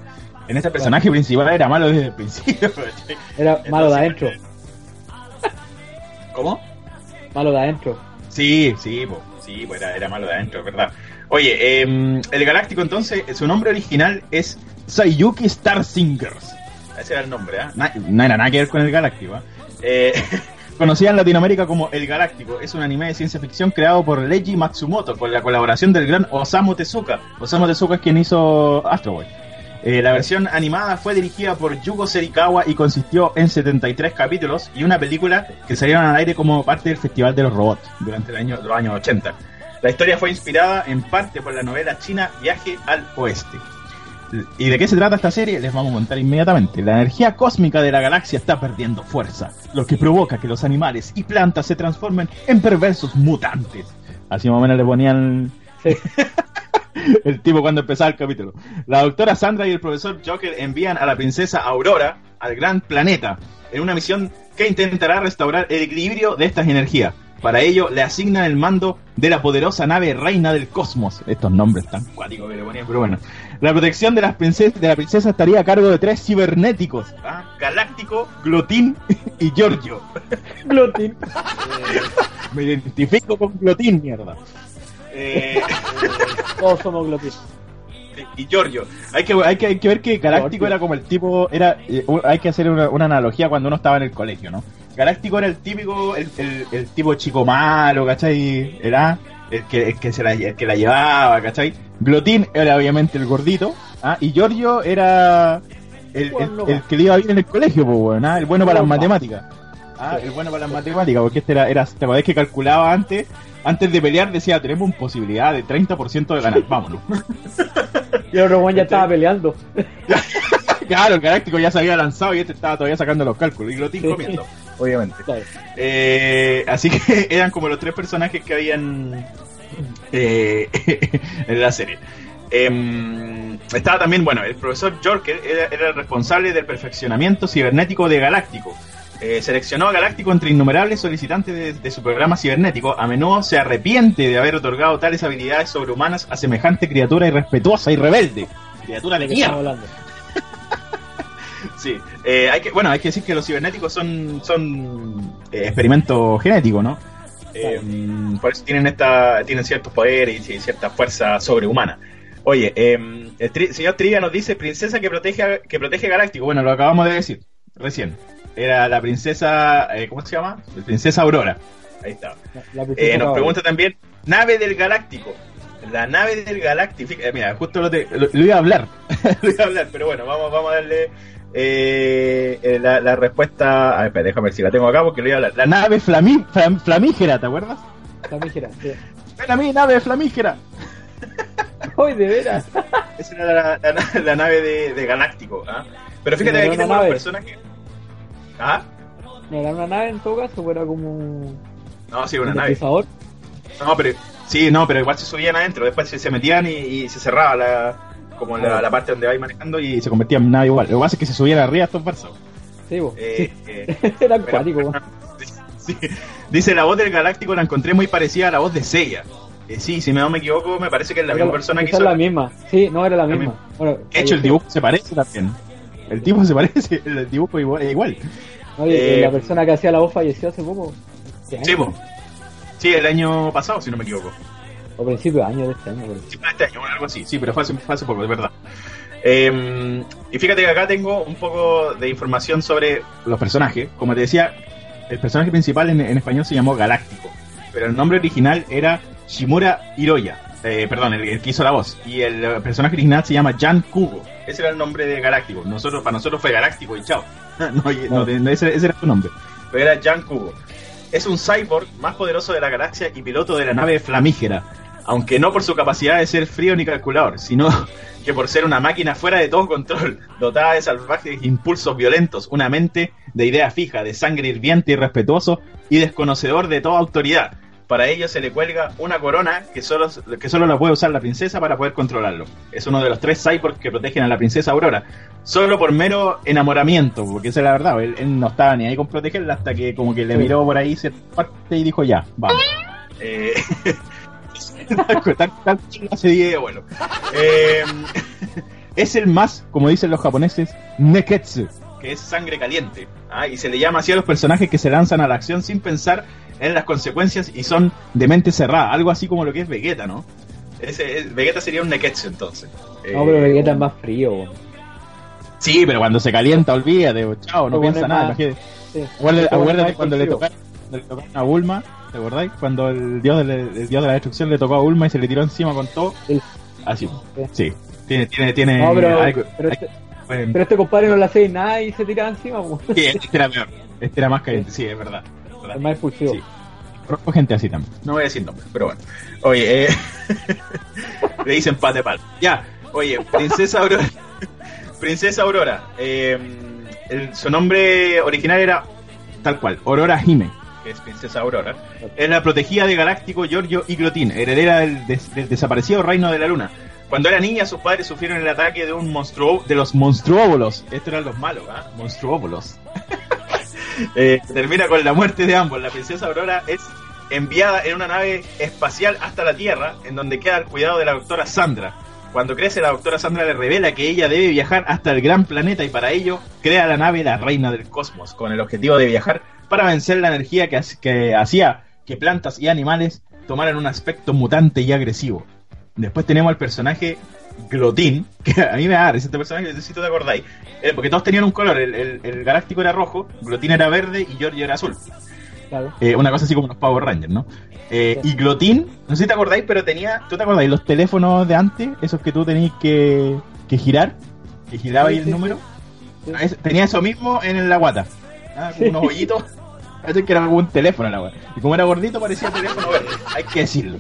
En este personaje principal era malo desde el principio. Era malo de adentro, ¿Cómo? malo de adentro. Sí, sí, po, sí, pues era, era malo de adentro, es verdad. Oye, eh, el Galáctico entonces, su nombre original es Sayuki Star Singers. Ese era el nombre, ¿ah? Na- No era nada que ver con el Galáctico, ¿ah? Eh, conocida en Latinoamérica como El Galáctico, es un anime de ciencia ficción creado por Leiji Matsumoto con la colaboración del gran Osamu Tezuka. Osamu Tezuka es quien hizo Astro Boy. Eh, la versión animada fue dirigida por Yugo Serikawa y consistió en 73 capítulos y una película que salieron al aire como parte del Festival de los Robots durante el año, los años 80. La historia fue inspirada en parte por la novela china Viaje al Oeste. ¿Y de qué se trata esta serie? Les vamos a contar inmediatamente. La energía cósmica de la galaxia está perdiendo fuerza, lo que provoca que los animales y plantas se transformen en perversos mutantes. Así más o menos le ponían Sí. el tipo cuando empezaba el capítulo. La doctora Sandra y el profesor Joker envían a la princesa Aurora al gran planeta en una misión que intentará restaurar el equilibrio de estas energías. Para ello le asignan el mando de la poderosa nave Reina del Cosmos. Estos nombres tan cuáticos que le ponían, pero bueno. La protección de, las princesas, de la princesa estaría a cargo de tres cibernéticos. ¿ah? Galáctico, Glotín y Giorgio. Glotin. Me identifico con Glotín, mierda. Eh, Todos somos Glotin. y Giorgio. Hay que, hay que, hay que ver que Galáctico Giorgio. era como el tipo, era, eh, hay que hacer una, una analogía cuando uno estaba en el colegio, ¿no? Galáctico era el típico, el, el, el tipo chico malo, ¿cachai? Era el que, el que se la, el que la llevaba, ¿cachai? Glotín era obviamente el gordito, ¿ah? Y Giorgio era el, el, que le iba bien en el colegio, pues, bueno, ¿ah? El bueno para las matemáticas. Ah, el bueno para las matemáticas, porque este era, era ¿te acordás que calculaba antes? Antes de pelear decía, tenemos posibilidad de 30% de ganar, vámonos. Y el otro weón ya estaba peleando. Claro, el Galáctico ya se había lanzado y este estaba todavía sacando los cálculos. Y Glotín Sí. comiendo, obviamente. Claro. Eh, así que eran como los tres personajes que habían eh, en la serie. Em, estaba también, bueno, el profesor Jorker era, era el responsable del perfeccionamiento cibernético de Galáctico. Eh, seleccionó a Galáctico entre innumerables solicitantes de, de su programa cibernético. A menudo se arrepiente de haber otorgado tales habilidades sobrehumanas a semejante criatura irrespetuosa y rebelde. Criatura de ¿De qué estamos mierda. Sí, eh, hay que, bueno, hay que decir que los cibernéticos son, son eh, experimentos genéticos, ¿no? Eh, por eso tienen esta, tienen ciertos poderes y cierta fuerza sobrehumana. Oye, eh, el tri- señor Trivia nos dice princesa que protege a- que protege Galáctico. Bueno, lo acabamos de decir recién. Era la princesa, eh, ¿cómo se llama? La princesa Aurora. Ahí está. La- la princesa Eh, nos pregunta también, nave del Galáctico. La nave del Galáctico. Eh, mira, justo lo, te- lo- lo iba a hablar. lo iba a hablar, pero bueno, vamos, vamos a darle eh, eh, la, la respuesta. A ver, espera, déjame ver si la tengo acá porque lo iba a hablar. La nave flami- flam- flamígera, ¿te acuerdas? La mijera, sí. Ven a mí, nave flamígera. Hoy de veras. Esa era la, la- la- la nave de, de Galáctico. ¿ah? Pero fíjate ¿No que aquí una tengo los nave? personajes. ¿Ah? No era una nave en todo caso, o era como un No, sí, una nave. sintetizador. No, pero sí, no, pero igual se subían adentro, después se, se metían y, y se cerraba la como la, la parte donde vais manejando y se convertían en nave igual. Lo que pasa es que se subían arriba estos barcos. Sí, bo. Eh, eh. Era acuático, sí. Dice la voz del Galáctico la encontré muy parecida a la voz de Seiya. Eh, sí, si no me equivoco, me parece que es la Era misma persona que hizo. es la misma. Sí, no, era la, La misma. Bueno, De hecho, el dibujo se parece también. El tipo se parece, el dibujo es igual. Oye, Eh, la persona que hacía la voz falleció hace poco. ¿Qué Sí, po. Sí, el año pasado, si no me equivoco. O principio de año de este año. Sí, este año, algo así. Sí, pero fue hace, fue hace poco, de verdad. Eh, y fíjate que acá tengo un poco de información sobre los personajes. Como te decía, el personaje principal en, en español se llamó Galáctico, pero el nombre original era Shimura Hiroya. Eh, perdón, el, el que hizo la voz. Y el eh, personaje original se llama Jan Kugo. Ese era el nombre de Galáctico. Nosotros, para nosotros fue Galáctico y chao. no, y- no, no, ese, ese era su nombre. Pero era Jan Kugo. Es un cyborg más poderoso de la galaxia y piloto de la nave Flamígera. Aunque no por su capacidad de ser frío ni calculador, sino que por ser una máquina fuera de todo control, dotada de salvajes impulsos violentos, una mente de idea fija, de sangre hirviente y respetuoso y desconocedor de toda autoridad. Para ello se le cuelga una corona que solo, que solo la puede usar la princesa para poder controlarlo. Es uno de los tres cyborgs que protegen a la princesa Aurora. Solo por mero enamoramiento, porque esa es la verdad. Él, él no estaba ni ahí con protegerla hasta que como que le miró por ahí cierta parte y dijo ya, vamos. Eh, 10 de vuelo. Eh, es el más, como dicen los japoneses, neketsu, que es sangre caliente. ¿ah? Y se le llama así a los personajes que se lanzan a la acción sin pensar en las consecuencias y son de mente cerrada. Algo así como lo que es Vegeta, ¿no? Ese, es- Vegeta sería un neketsu entonces. No, Eh, pero Vegeta es más frío. weón. Sí, pero cuando se calienta, olvídate, chao, no piensa nada. más- imagínate. Sí. Acuérdate, Este cuando le tocaron, cuando le tocaron a Bulma, ¿te acordáis? Cuando el dios, de el dios de la destrucción le tocó a Bulma y se le tiró encima con todo. Sí. Así, Sí. Tiene, tiene, tiene No, pero, algo- pero, hay- este, bueno, pero este compadre no le hace nada y se tira encima. weón. sí, este era peor. Este era más caliente, sí, es verdad. Es más impulsivo. Sí. Conozco gente así también. No voy a decir nombres, pero bueno. Oye, eh, le dicen pate pal. Ya, oye, Princesa Aurora. Princesa Aurora. eh, el- su nombre original era tal cual, Aurora Hime, que es Princesa Aurora. Es la protegida de Galáctico, Giorgio y Clotín, heredera del, des- del desaparecido Reino de la Luna. Cuando era niña, sus padres sufrieron el ataque de un monstruo de los monstruóbolos. Estos eran los malos, ¿ah? Monstruóbolos. Eh, termina con la muerte de ambos. La princesa Aurora es enviada en una nave espacial hasta la Tierra, en donde queda al cuidado de la doctora Sandra. Cuando crece, la doctora Sandra le revela que ella debe viajar hasta el gran planeta y para ello crea la nave La Reina del Cosmos, con el objetivo de viajar para vencer la energía que, que hacía que plantas y animales tomaran un aspecto mutante y agresivo. Después tenemos al personaje Glotín, que a mí me da risa este personaje, no sé si tú te acordáis. Eh, porque todos tenían un color, el, el- el Galáctico era rojo, Glotín era verde y Giorgio era azul. Claro. Eh, una cosa así como los Power Rangers, ¿no? Eh, y Glotín, no sé si te acordáis, pero tenía, ¿tú te acordáis? Los teléfonos de antes, esos que tú tenías que, que girar, que giraba ahí Sí, el sí, número. Ah, Tenía eso mismo en la guata. Ah, unos hoyitos. Parece que era un teléfono la guata. Y como era gordito parecía teléfono verde, hay que decirlo.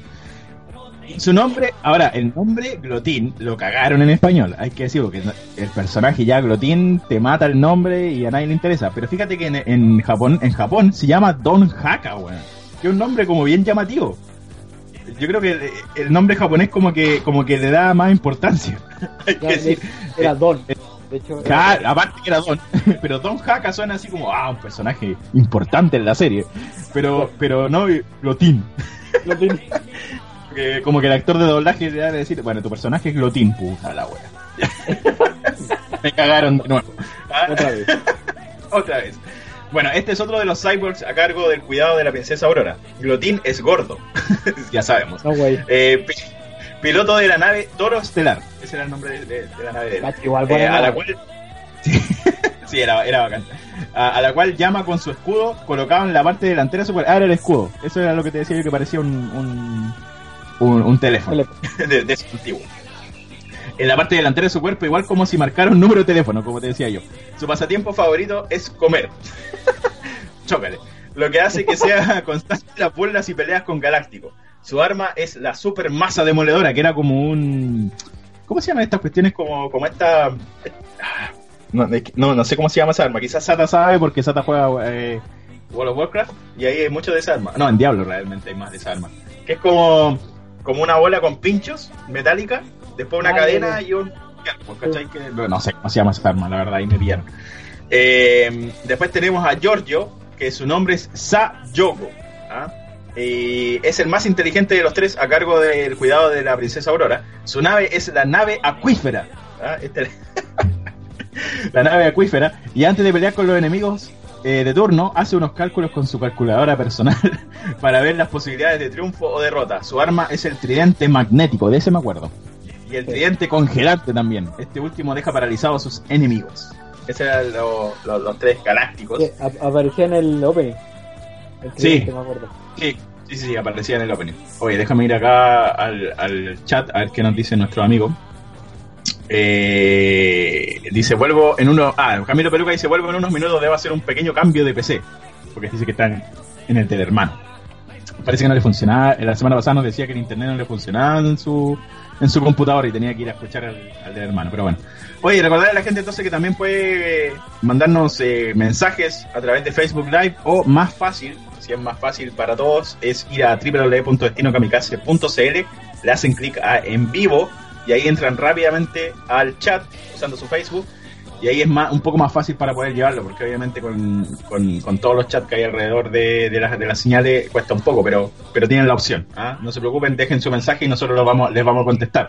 Su nombre, ahora, el nombre Glotín lo cagaron en español, hay que decirlo, que el personaje ya Glotín te mata el nombre y a nadie le interesa. Pero fíjate que en, en Japón, en Japón se llama Don Haka, weón. Que es un nombre como bien llamativo. Yo creo que el, nombre japonés como que, como que le da más importancia. hay que decir. era Don. De hecho, era- Claro, aparte que era Don, pero Don Haka suena así como, ah, un personaje importante en la serie. Pero, pero no Glotín. tiene- Que como que el actor de doblaje le debe decir, bueno, tu personaje es Glotín, puta la wea. Me cagaron de nuevo. Ah, otra vez. Otra vez. Bueno, este es otro de los cyborgs a cargo del cuidado de la princesa Aurora. Glotín es gordo, ya sabemos. No. Eh, pi- piloto de la nave Toro Estelar. Ese era el nombre de, de- de la nave de él. Igual Eh, a la cual sí, sí, era, era bacán a, a la cual llama con su escudo colocado en la parte delantera de su ah era el escudo eso era lo que te decía yo que parecía un un, un, un teléfono de, de en la parte delantera de su cuerpo igual como si marcara un número de teléfono como te decía yo. Su pasatiempo favorito es comer. Chócale. Lo que hace que sea constante las burlas y peleas con Galáctico. Su arma es la super masa demoledora que era como un ¿Cómo se llaman estas cuestiones como, como esta... No, no, no sé cómo se llama esa arma. Quizás Sata sabe porque Sata juega eh, World of Warcraft y ahí hay mucho de esa arma. No, en Diablo realmente hay más de esa arma. Que es como, como una bola con pinchos metálica, después una Ah, cadena y un... ¿cachai? Que- no, no sé cómo se llama esa arma, la verdad, ahí me pillaron. Eh, después tenemos a Giorgio, que su nombre es Sa Yogo. ¿ah? Y es el más inteligente de los tres a cargo del cuidado de la princesa Aurora. Su nave es la nave acuífera. ¿ah? Este- la nave acuífera. Y antes de pelear con los enemigos eh, de turno, hace unos cálculos con su calculadora personal para ver las posibilidades de triunfo o derrota. Su arma es el tridente magnético, de ese me acuerdo. Y el tridente congelante también. Este último deja paralizados a sus enemigos. Esos eran lo- lo- los tres galácticos. Sí, ap- aparecía en el opening. El Sí. tridente, me acuerdo. Sí, Sí, sí, sí, aparecía en el opening. Oye, déjame ir acá al, al chat a ver qué nos dice nuestro amigo. Eh, dice, vuelvo en uno... Ah, Camilo dice, vuelvo en unos minutos, debo hacer un pequeño cambio de PC. Porque dice que está en, el del hermano. Parece que no le funcionaba. La semana pasada nos decía que el internet no le funcionaba en su, en su computadora y tenía que ir a escuchar al, al del hermano. Pero bueno. Oye, recordar a la gente entonces que también puede mandarnos eh, mensajes a través de Facebook Live o más fácil, si es más fácil para todos, es ir a www.destinokamikaze.cl, le hacen clic a en vivo y ahí entran rápidamente al chat usando su Facebook y ahí es más, un poco más fácil para poder llevarlo, porque obviamente con, con, todos los chats que hay alrededor de, de, las, de las señales cuesta un poco, pero, pero tienen la opción. ¿ah? No se preocupen, dejen su mensaje y nosotros lo vamos, les vamos a contestar.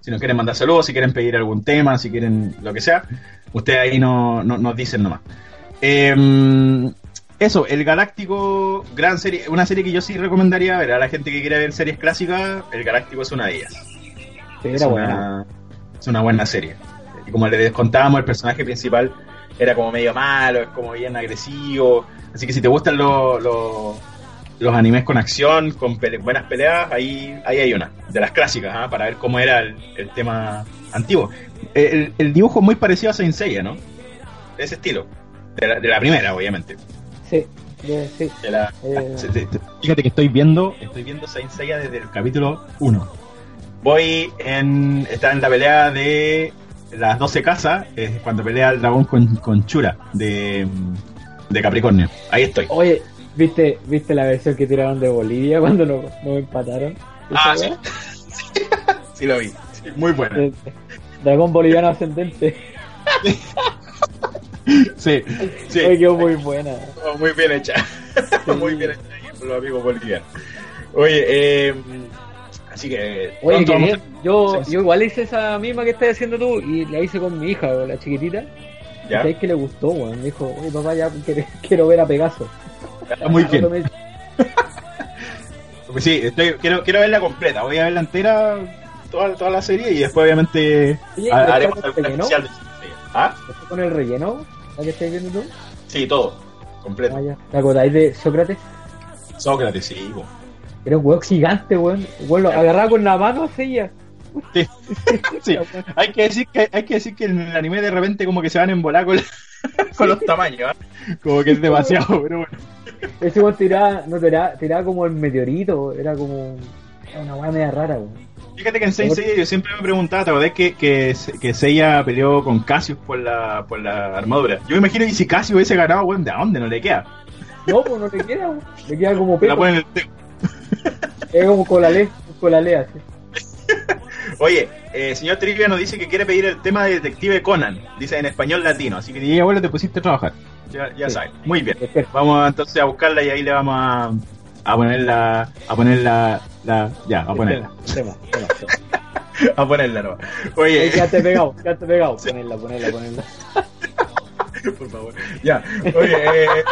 Si nos quieren mandar saludos, si quieren pedir algún tema, si quieren lo que sea, ustedes ahí no, no- nos dicen nomás. Eh, eso, El Galáctico, gran serie, una serie que yo sí recomendaría ver a la gente que quiere ver series clásicas, El Galáctico es una de ellas. Sí, Es era una, buena. es una buena serie. Y como les contábamos, el personaje principal era como medio malo, es como bien agresivo. Así que si te gustan los, los, los animes con acción, con pele- buenas peleas, ahí, ahí hay una, de las clásicas, ¿ah? para ver cómo era el, el tema antiguo. El, el dibujo es muy parecido a Saint Seiya, ¿no? De ese estilo. De la, de la primera, obviamente. Sí, de- sí. De la- Eh. te- te- Fíjate que estoy viendo, estoy viendo Saint Seiya desde el capítulo 1. Voy en. Está en la pelea de las 12 casas, es cuando pelea el dragón con, con Chura de, de Capricornio. Ahí estoy. Oye, ¿viste, ¿viste la versión que tiraron de Bolivia cuando nos, nos empataron? Ah, ¿Esa sí. Sí, lo vi. Sí, muy buena. Eh, Dragón boliviano ascendente. Sí, sí. Oye, quedó muy buena. Oh, muy bien hecha. muy bien hecha por los amigos bolivianos. Oye, eh, así que. Oye, vamos bien. Yo, yo igual hice esa misma que estás haciendo tú y la hice con mi hija, la chiquitita. ¿Ya? ¿Sabes que le gustó, weón? Me dijo, oye papá, ya quiero, ver a Pegaso. Está muy bien. Pues sí, estoy, quiero, quiero verla completa. Voy a verla entera, toda, toda la serie y después, obviamente, Oye, ha- ¿y haremos algún relleno? especial de. ¿Ah? ¿Estás con el relleno? ¿La que estás viendo tú? Sí, todo. Completo. Ah. ¿Te acordáis de Sócrates? Sócrates, sí. bo. Era un weón gigante, weón. Weón, lo agarraba con la mano así ya. Sí. Sí. Hay que decir que hay que decir que en el anime de repente como que se van a embolar con, con los tamaños, ¿ah? Como que es demasiado, pero bueno. Ese weón tiraba, no tiraba, tiraba como el meteorito, era como era una weá media rara, weón. Fíjate que en Saint Seiya yo siempre me preguntaba, ¿te acordás que, que, que Seiya peleó con Cassius por la, por la armadura? Yo me imagino que si Cassius hubiese ganado, weón, ¿de dónde no le queda? No, pues no le queda, weón. Le queda como La peco. ponen en el te- Es como colalé, colalé así. Oye, eh, señor Trivia nos dice que quiere pedir el tema de Detective Conan, dice en español latino, así que ya abuelo te pusiste a trabajar. Ya, ya Sí. sabes, muy bien. Vamos entonces a buscarla y ahí le vamos a, a poner la, a poner la, la- ya, a ponerla, Tema, tema, tema. a ponerla, no. Eh, Oye, Ya te pegado, ya te pegado. Ponerla, ponerla, ponerla. por favor, ya, oye, eh,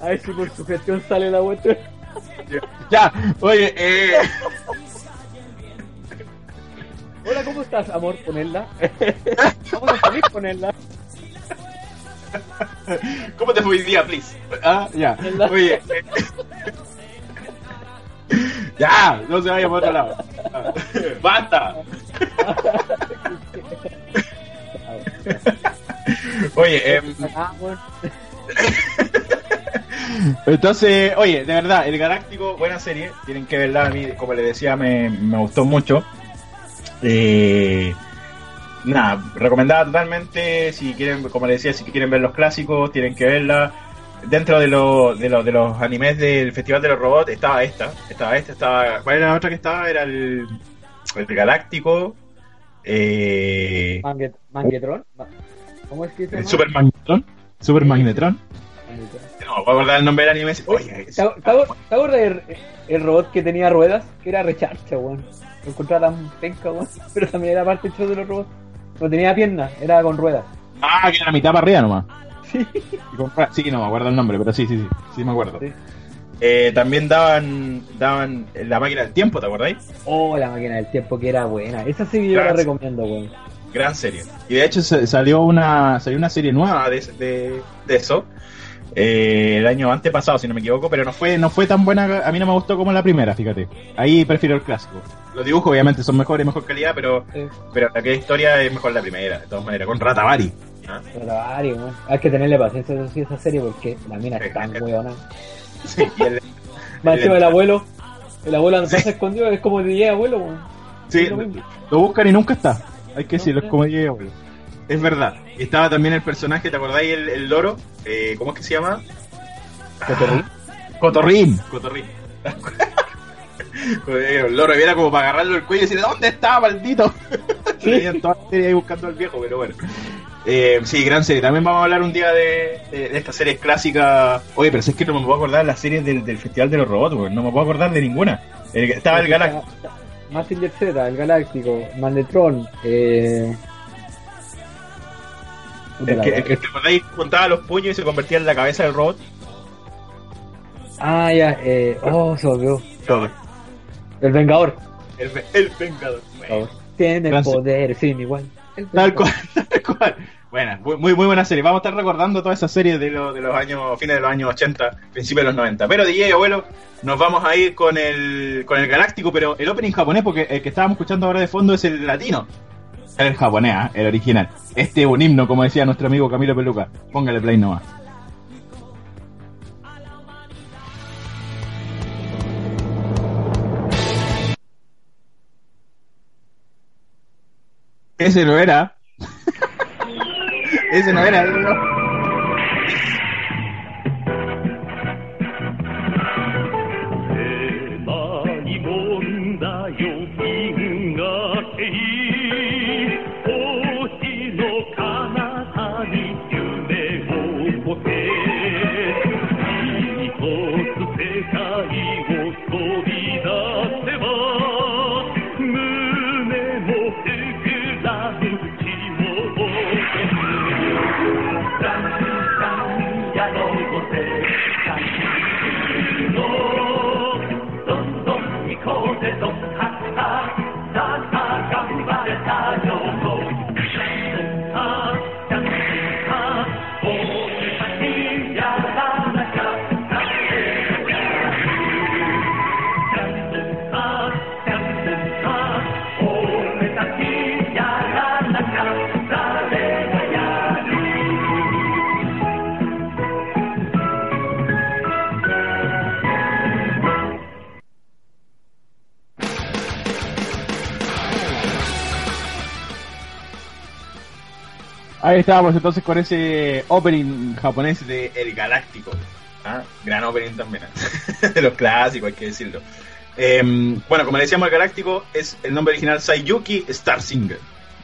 A ver si por su gestión sale la vuelta. ya, oye, eh, Hola, ¿cómo estás, amor? Ponerla. Vamos a salir, ponerla. ¿cómo te fue hoy día, please? Ah, ya, oye, eh, ya, no se vaya por otro lado, basta. Oye, bueno. Entonces, oye, de verdad, El Galáctico, buena serie, tienen que verla, a mí, como les decía, me, me gustó mucho. Eh, nada, recomendada totalmente, si quieren, como les decía, si quieren ver los clásicos, tienen que verla. Dentro de, lo- de, los de los animes del Festival de los Robots estaba esta, estaba esta, estaba... ¿Cuál era la otra que estaba? Era el, el Galáctico, eh, Manguet- Manguetron. Ma- ¿Cómo es que se el llama? Super Magnetron, Super Magnetron. No, voy a acordar el nombre del anime. Oye, ¿Te ac- te ac- te acuerdas del el robot que tenía ruedas? Que era recharcha, weón. Lo encontraba tan penca, weón. Pero también era parte show de los robots. No tenía piernas, era con ruedas. Ah, que era la mitad para arriba nomás. Sí. Sí, no me acuerdo el nombre, pero sí, sí, sí, sí me acuerdo. Sí. Eh, también daban daban la máquina del tiempo, ¿te acordáis? Oh, la máquina del tiempo que era buena. Esa sí que yo la recomiendo, weón. Gran serie. Y de hecho se- salió una salió una serie nueva de, de, de eso. eh, el año antepasado, si no me equivoco, pero no fue no fue tan buena, a mí no me gustó como la primera, fíjate. Ahí prefiero el clásico. Los dibujos obviamente son mejores, mejor calidad, pero Sí. pero la que historia es mejor la primera, de todas maneras, con Ratavari. ¿ah? Pero varios, weón. Hay que tenerle paciencia a esa serie porque la mina Sí. es tan weona. Sí, y el- Más El- encima el abuelo. El abuelo anda pasa escondido, es como DJ abuelo, weón. sí, lo buscan y nunca está. Hay que decirlo, es como dije, abuelo. Es verdad. Y estaba también el personaje, ¿te acordáis? El, el loro, eh, ¿cómo es que se llama? Cotorrín. Cotorrín. Cotorrín. el loro era como para agarrarlo el cuello y decir, ¿dónde está, maldito? Tenían toda la serie ahí buscando al viejo, pero bueno. Eh, sí, gran serie. También vamos a hablar un día de, de, de estas series clásicas. Oye, pero si es que no me puedo acordar de las series del, del Festival de los Robots, no me puedo acordar de ninguna. El- estaba el Galáctico. Mazinger Z, el Galáctico, Mandetron, eh... El que, el que te acordáis los puños y se convertía en la cabeza del robot. Ah, ya, eh... Oh, se volvió. El Vengador. El, ve- el Vengador. Bueno, Tiene se- poder, sí, igual. Tal cual, tal cual. Buena, muy, muy buena serie. Vamos a estar recordando todas esas series de, lo- de los años, fines de los años 80, principios de los 90. Pero DJ, abuelo, nos vamos a ir con el, con el Galáctico, pero el opening japonés, porque el que estábamos escuchando ahora de fondo es el latino. El japonés, ¿ah? el original. Este es un himno, como decía nuestro amigo Camilo Peluca. Póngale play nomás. Ese no era. Ese no era. Ahí estábamos entonces con ese opening japonés de El Galáctico. Ah, Gran opening también. ¿eh? de los clásicos, hay que decirlo. Em, bueno, como le decíamos, El Galáctico es el nombre original Sayuki Star Singer.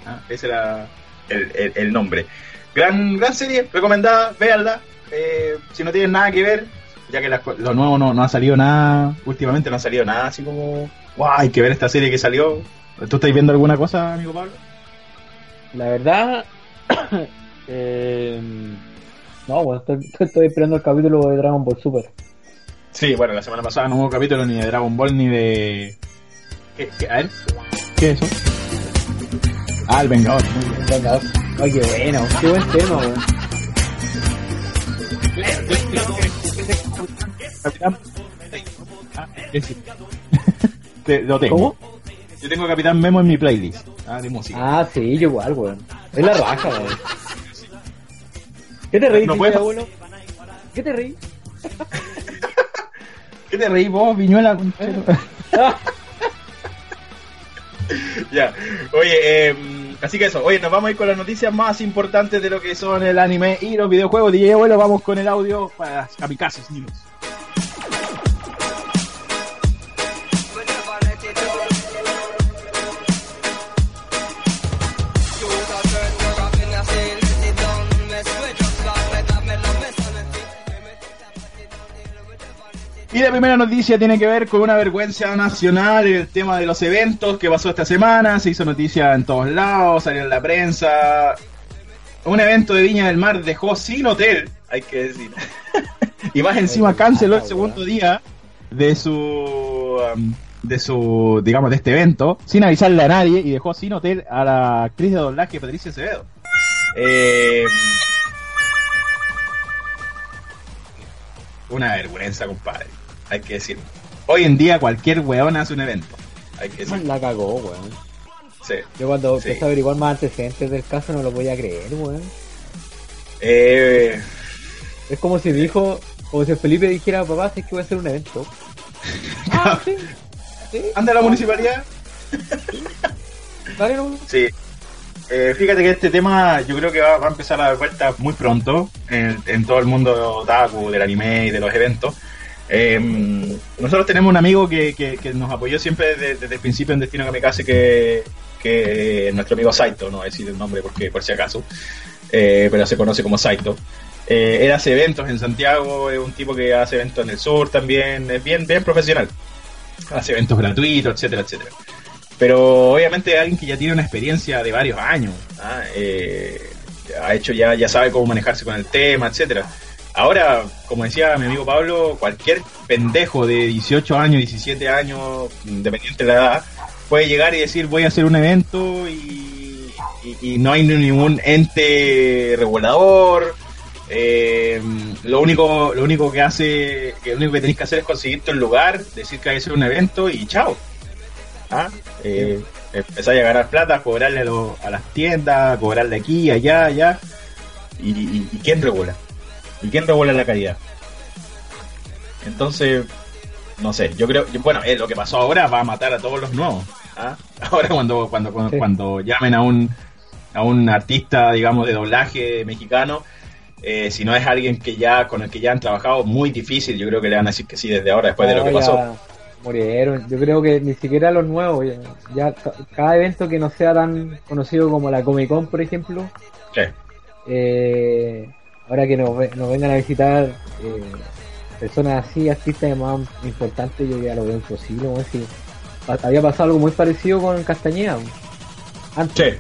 Ah, Ese era el, nombre. Gran, gran serie, recomendada, véanla. Eh, si no tienen nada que ver, ya que lo nuevo no, no ha salido nada, últimamente no ha salido nada así como, wow, hay que ver esta serie que salió. ¿Tú estás viendo alguna cosa, amigo Pablo? La verdad... eh... No, bueno, estoy, estoy esperando el capítulo de Dragon Ball Super. Sí, bueno, la semana pasada no hubo capítulo ni de Dragon Ball ni de. ¿Qué, qué- a ver, ¿qué es eso? Ah, el Vengador. muy bien. Venga, ay, qué bueno, qué buen tema, weón. Capitán. Ah. Te- lo tengo. ¿Cómo? Yo tengo Capitán Memo en mi playlist. Ah, de música. Ah, sí, yo igual, weón. Es la raja, weón. ¿Qué te reís, No abuelo? ¿Qué te reís? ¿Qué te reí vos, Viñuela? ya. Oye, eh, así que eso. Oye, nos vamos a ir con las noticias más importantes de lo que son el anime y los videojuegos. DJ Abuelo, vamos con el audio para Kamikazes News. Y la primera noticia tiene que ver con una vergüenza nacional, el tema de los eventos que pasó esta semana, se hizo noticia en todos lados, salió en la prensa. Un evento de Viña del Mar dejó sin hotel, hay que decir. y más encima canceló el segundo día de su um, de su, digamos, de este evento, sin avisarle a nadie y dejó sin hotel a la actriz de doblaje Patricia Acevedo. Eh, una vergüenza, compadre. Hay que decirlo. Hoy en día cualquier weón hace un evento. Hay que decirlo. La cagó, weón. Sí. Yo cuando Sí. empecé a averiguar más antecedentes del caso no lo podía creer, weón. Eh, Es como si dijo, como si Felipe dijera, papá, es que voy a hacer un evento. Ah, sí. Sí, ¿Anda la municipalidad? dale, no. Sí. Eh, fíjate que este tema yo creo que va, va a empezar a dar vueltas muy pronto en, en todo el mundo otaku, del anime y de los eventos. Eh, nosotros tenemos un amigo que, que- nos apoyó siempre desde, desde el principio en Destino Kamikaze, que, que es nuestro amigo Saito, no voy a decir el nombre porque por si acaso, eh, pero se conoce como Saito. Eh, él hace eventos en Santiago, es un tipo que hace eventos en el sur también, es bien, bien profesional. Hace eventos gratuitos, etcétera, etcétera pero obviamente alguien que ya tiene una experiencia de varios años, ¿ah? Eh, ha hecho ya, ya sabe cómo manejarse con el tema, etcétera. Ahora, como decía mi amigo Pablo, cualquier pendejo de 18 años, 17 años, independiente de la edad, puede llegar y decir voy a hacer un evento y, no hay ningún ente regulador. Eh, lo único lo único que hace que lo único que tenéis que hacer es conseguirte un lugar decir que hay que hacer un evento y chao ¿Ah? Eh, empezáis a ganar plata, cobrarle a, lo- a las tiendas, cobrarle aquí, allá, allá. ¿Y, y- y quién regula? ¿Y quién regula la calidad? Entonces, no sé, yo creo, bueno, eh, lo que pasó ahora va a matar a todos los nuevos. ¿ah? Ahora cuando, cuando, cuando, Sí. cuando llamen a un, a un artista, digamos, de doblaje mexicano, eh, si no es alguien que ya con el que ya han trabajado, muy difícil, yo creo que le van a decir que sí desde ahora, después de lo que pasó. Murieron. Yo creo que ni siquiera los nuevos. Ya, ya ca- cada evento que no sea tan conocido como la Comic Con, por ejemplo, Sí. eh, ahora que nos, nos vengan a visitar eh, personas así, artistas más importantes, yo ya lo veo imposible. weón, si había pasado algo muy parecido con Castañeda antes,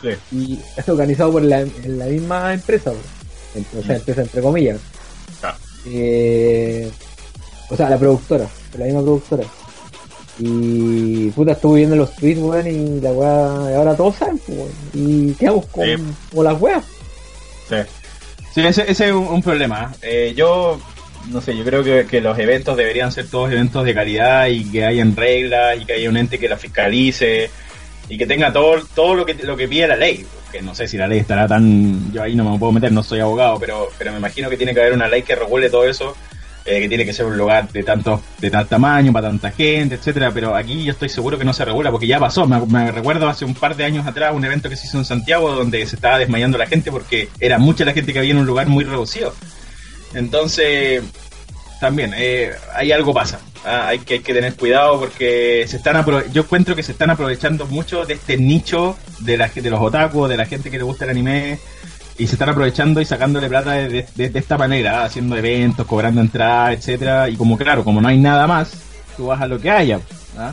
Sí. Sí. y es organizado por la, la misma empresa, o sea, empresa entre comillas. Ah. Eh, o sea, la productora, la misma productora. Y puta, estuve viendo los tweets, weón, y la weá, ahora todos saben, pues, weón. Y quedamos con, Sí. con las weas. Sí, sí ese, ese es un, un problema. Eh, yo, no sé, yo creo que, que los eventos deberían ser todos eventos de calidad y que hayan reglas y que haya un ente que la fiscalice y que tenga todo, todo lo que lo que pide la ley. Que no sé si la ley estará tan... Yo ahí no me puedo meter, no soy abogado, pero, pero me imagino que tiene que haber una ley que regule todo eso. Eh, que tiene que ser un lugar de tanto de tal tamaño para tanta gente, etcétera, pero aquí yo estoy seguro que no se regula porque ya pasó, me, recuerdo hace un par de años atrás un evento que se hizo en Santiago donde se estaba desmayando la gente porque era mucha la gente que había en un lugar muy reducido. Entonces, también, eh, hay algo pasa. Ah, hay, que, tener cuidado porque se están yo encuentro que se están aprovechando mucho de este nicho de, la, de los otaku, de la gente que le gusta el anime, y se están aprovechando y sacándole plata de, de- esta manera, haciendo eventos, cobrando entradas, etcétera Y como claro, como no hay nada más, tú vas a lo que haya. ¿ah?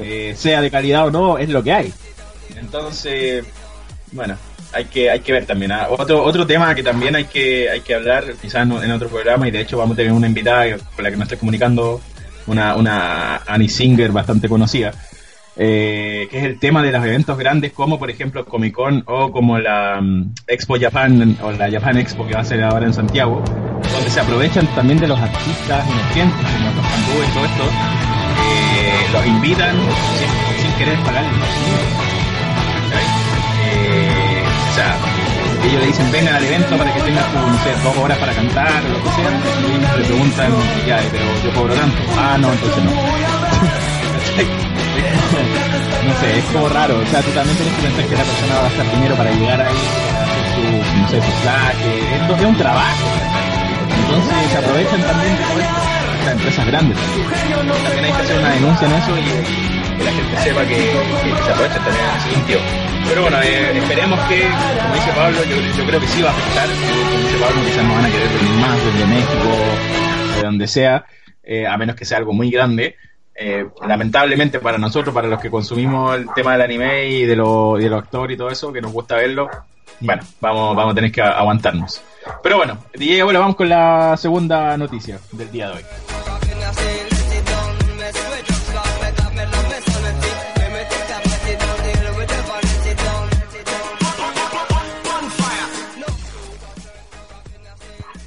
Eh, sea de calidad o no, es lo que hay. Entonces, bueno, hay que hay que ver también. ¿ah? Otro otro tema que también hay que hay que hablar, quizás en, en otro programa, y de hecho vamos a tener una invitada con la que me estoy comunicando, una, una Annie Singer bastante conocida, eh, que es el tema de los eventos grandes como por ejemplo Comic Con o como la mm, Expo Japan o la Japan Expo que va a ser ahora en Santiago, donde se aprovechan también de los artistas emergentes como los hindúes y todo esto, eh, los invitan sin, sin querer. ¿cachai? Eh, o sea, ellos le dicen vengan al evento para que tengas no sé, dos horas para cantar o lo que sea, y le preguntan, ya, pero yo cobro tanto. Ah, no, entonces no. No sé, es como raro, o sea, tú también tienes que pensar que la persona va a gastar dinero para llegar ahí, hacer su, no sé, su flash, esto es un trabajo. Entonces se aprovechan también de las empresas grandes. También hay que hacer una denuncia en eso y que la gente sepa que, se aprovechan también ese sentido. Pero bueno, eh, esperemos que, como dice Pablo, yo, yo creo que sí va a afectar, como dice Pablo, quizás no van a querer venir más desde México, de donde sea, eh, a menos que sea algo muy grande eh, lamentablemente para nosotros, para los que consumimos el tema del anime y de, lo, de los actores y todo eso, que nos gusta verlo, bueno, vamos, vamos a tener que aguantarnos. Pero bueno, DJ vamos con la segunda noticia del día de hoy.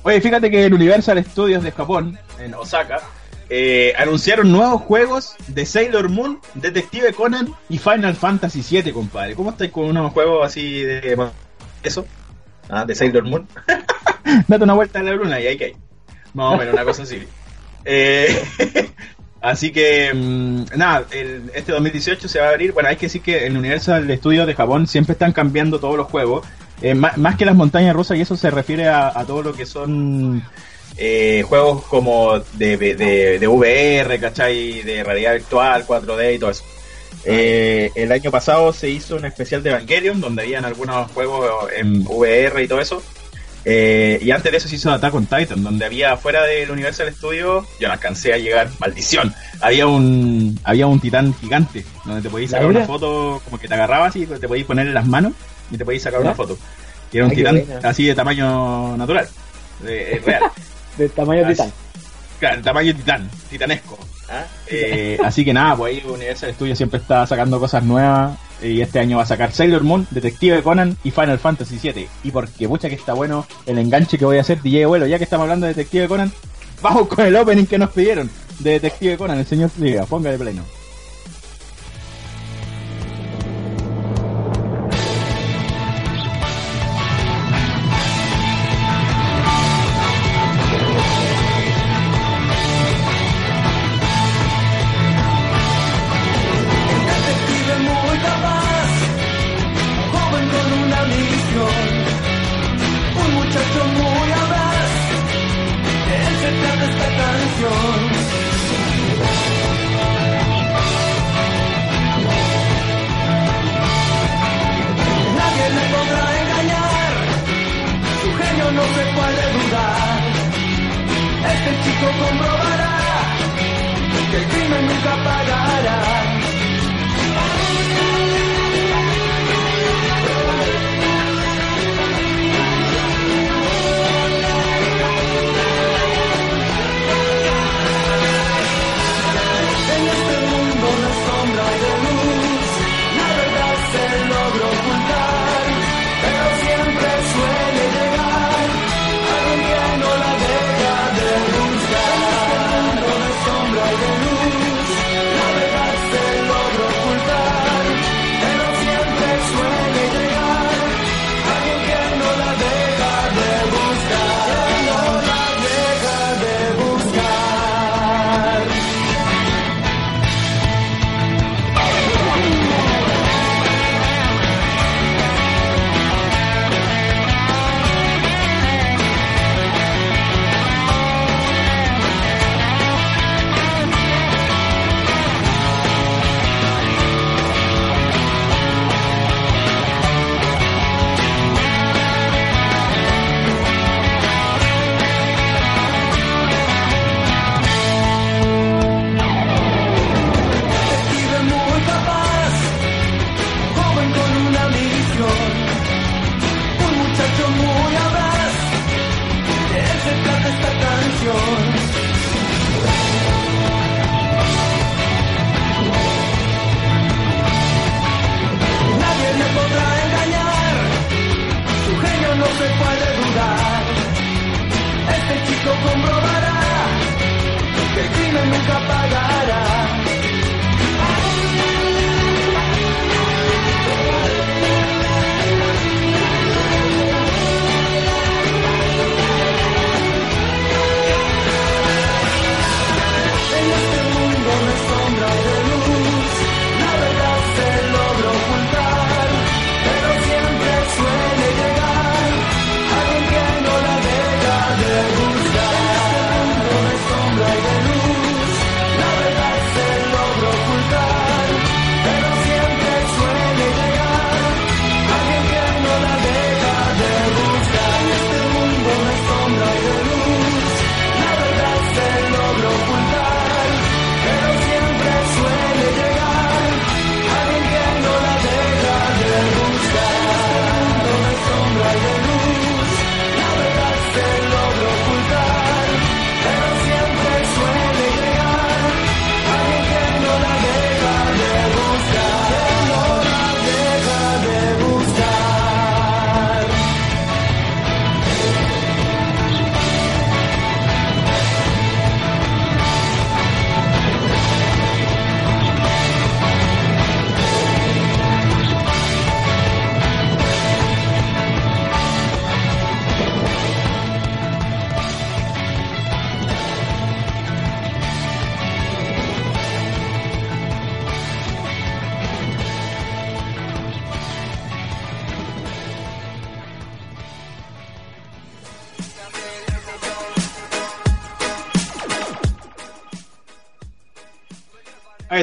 Oye, fíjate que el Universal Studios de Japón, en Osaka, eh, anunciaron nuevos juegos de Sailor Moon, Detective Conan y Final Fantasy VII, compadre. ¿Cómo estáis con unos juegos así de eso? Ah, de Sailor Moon. Date una vuelta a la luna y ahí que hay. Más o menos, una cosa así. Eh, así que, mm, nada, el- este 2018 se va a abrir. Bueno, hay que decir que el Universal Studios de Japón siempre están cambiando todos los juegos. Eh, má- más, que las montañas rusas, y eso se refiere a, a todo lo que son eh, juegos como de, de, de VR, ¿cachai? De realidad virtual, 4D y todo eso. Eh, el año pasado se hizo un especial de Evangelion, donde habían algunos juegos en VR y todo eso. Eh, y antes de eso se hizo Attack on Titan, donde había fuera del Universal Studio, yo no alcancé a llegar, maldición, había un había un titán gigante, donde te podías ¿La sacar una foto, como que te agarrabas y te podías poner en las manos y te podías sacar ¿Ya? una foto. Y era un Ay, titán así de tamaño natural, de- real. De tamaño Así. titán. Claro, tamaño titán, titanesco. ¿ah? Eh, así que nada, pues ahí Universal Studios siempre está sacando cosas nuevas. Y este año va a sacar Sailor Moon, Detective Conan y Final Fantasy VII. Y porque mucha que está bueno el enganche que voy a hacer, DJ Abuelo, ya que estamos hablando de Detective Conan, vamos con el opening que nos pidieron de Detective Conan, el señor Liga, póngale pleno.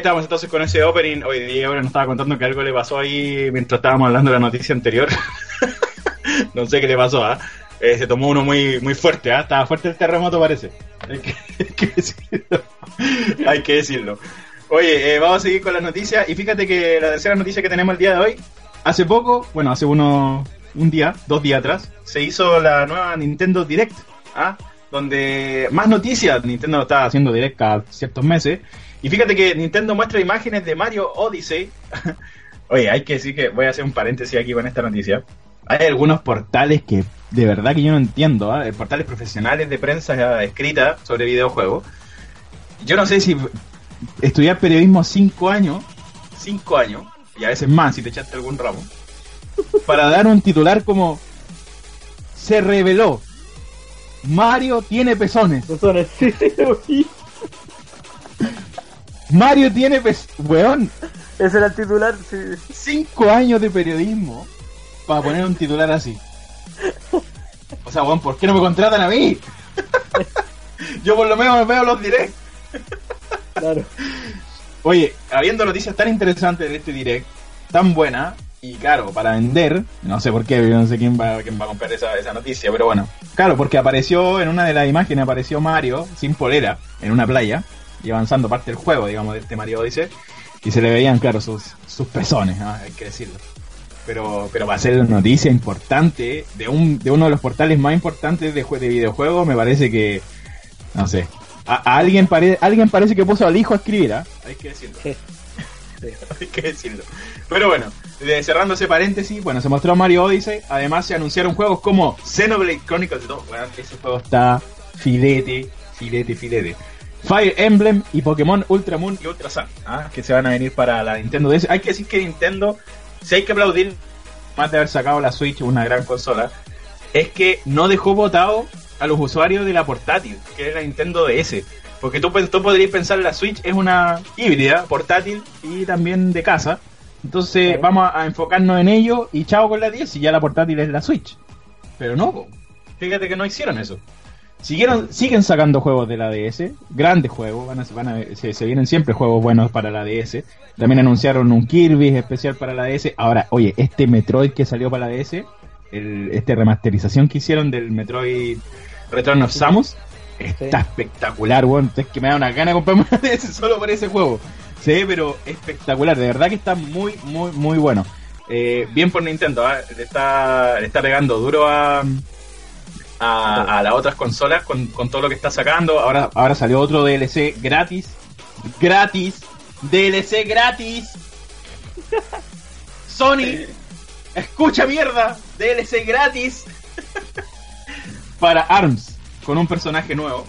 Ahí estábamos entonces con ese opening. Hoy día ahora nos estaba contando que algo le pasó ahí mientras estábamos hablando de la noticia anterior. no sé qué le pasó, ¿ah? Eh, se tomó uno muy, muy fuerte, ¿ah? Estaba fuerte el terremoto, parece. Hay que, hay que decirlo. hay que decirlo. Oye, eh, vamos a seguir con las noticias. Y fíjate que la tercera noticia que tenemos el día de hoy, hace poco, bueno, hace uno, un día, dos días atrás, se hizo la nueva Nintendo Direct, ¿ah? donde más noticias, Nintendo está haciendo Direct cada ciertos meses. Y fíjate que Nintendo muestra imágenes de Mario Odyssey. Oye, hay que decir que voy a hacer un paréntesis aquí con esta noticia. Hay algunos portales que de verdad que yo no entiendo, ¿ah? portales profesionales de prensa escrita sobre videojuegos. Yo no sé si estudiar periodismo cinco años, cinco años, y a veces más si te echaste algún ramo, para dar un titular como se reveló. Mario tiene pezones. Pezones, sí, sí. Mario tiene pezones. Weón, Ese era el titular, sí. cinco años de periodismo para poner un titular así. O sea, weón, ¿por qué no me contratan a mí? Yo por lo menos me veo los directs. Claro. Oye, habiendo noticias tan interesantes de este direct, tan buena, y claro, para vender, no sé por qué, no sé quién va, quién va a comprar esa, esa noticia, pero bueno, claro, porque apareció en una de las imágenes, apareció Mario sin polera en una playa, y avanzando parte del juego, digamos, de este Mario Odyssey, y se le veían, claro, sus, sus pezones, ¿no? hay que decirlo. Pero, pero va a ser noticia importante de, un, de uno de los portales más importantes de, de videojuegos, me parece que, no sé, a, a alguien, pare, alguien parece que puso al hijo a escribir, ¿ah? Hay que decirlo. Sí. Hay que decirlo. Pero bueno, de- cerrando ese paréntesis, bueno, se mostró Mario Odyssey. Además, se anunciaron juegos como Xenoblade Chronicles 2. Bueno, ese juego está filete, filete, filete. Fire Emblem y Pokémon Ultra Moon y Ultra Sun, ¿ah? que se van a venir para la Nintendo DS. Hay que decir que Nintendo, si hay que aplaudir, más de haber sacado la Switch, una gran consola, es que no dejó votado a los usuarios de la portátil, que es la Nintendo DS. Porque tú, pues, tú podrías pensar la Switch es una híbrida, portátil y también de casa. Entonces vamos a, enfocarnos en ello y chao con la 10 y ya la portátil es la Switch. Pero no, fíjate que no hicieron eso. Siguieron, siguen sacando juegos de la DS, grandes juegos, van a, van a- se, se vienen siempre juegos buenos para la DS. También anunciaron un Kirby especial para la DS. Ahora, oye, este Metroid que salió para la DS, el, este remasterización que hicieron del Metroid Return of Samus, está espectacular, weón. Es que me da una gana de comprarme una DS solo por ese juego. Se ve, pero espectacular. De verdad que está muy, muy, muy bueno. Eh, bien por Nintendo, ¿ah? le, está, le está pegando duro a, a, a las otras consolas con, con todo lo que está sacando. Ahora, ahora salió otro DLC gratis. Gratis. DLC gratis. Sony. Escucha mierda. DLC gratis. Para ARMS. Con un personaje nuevo.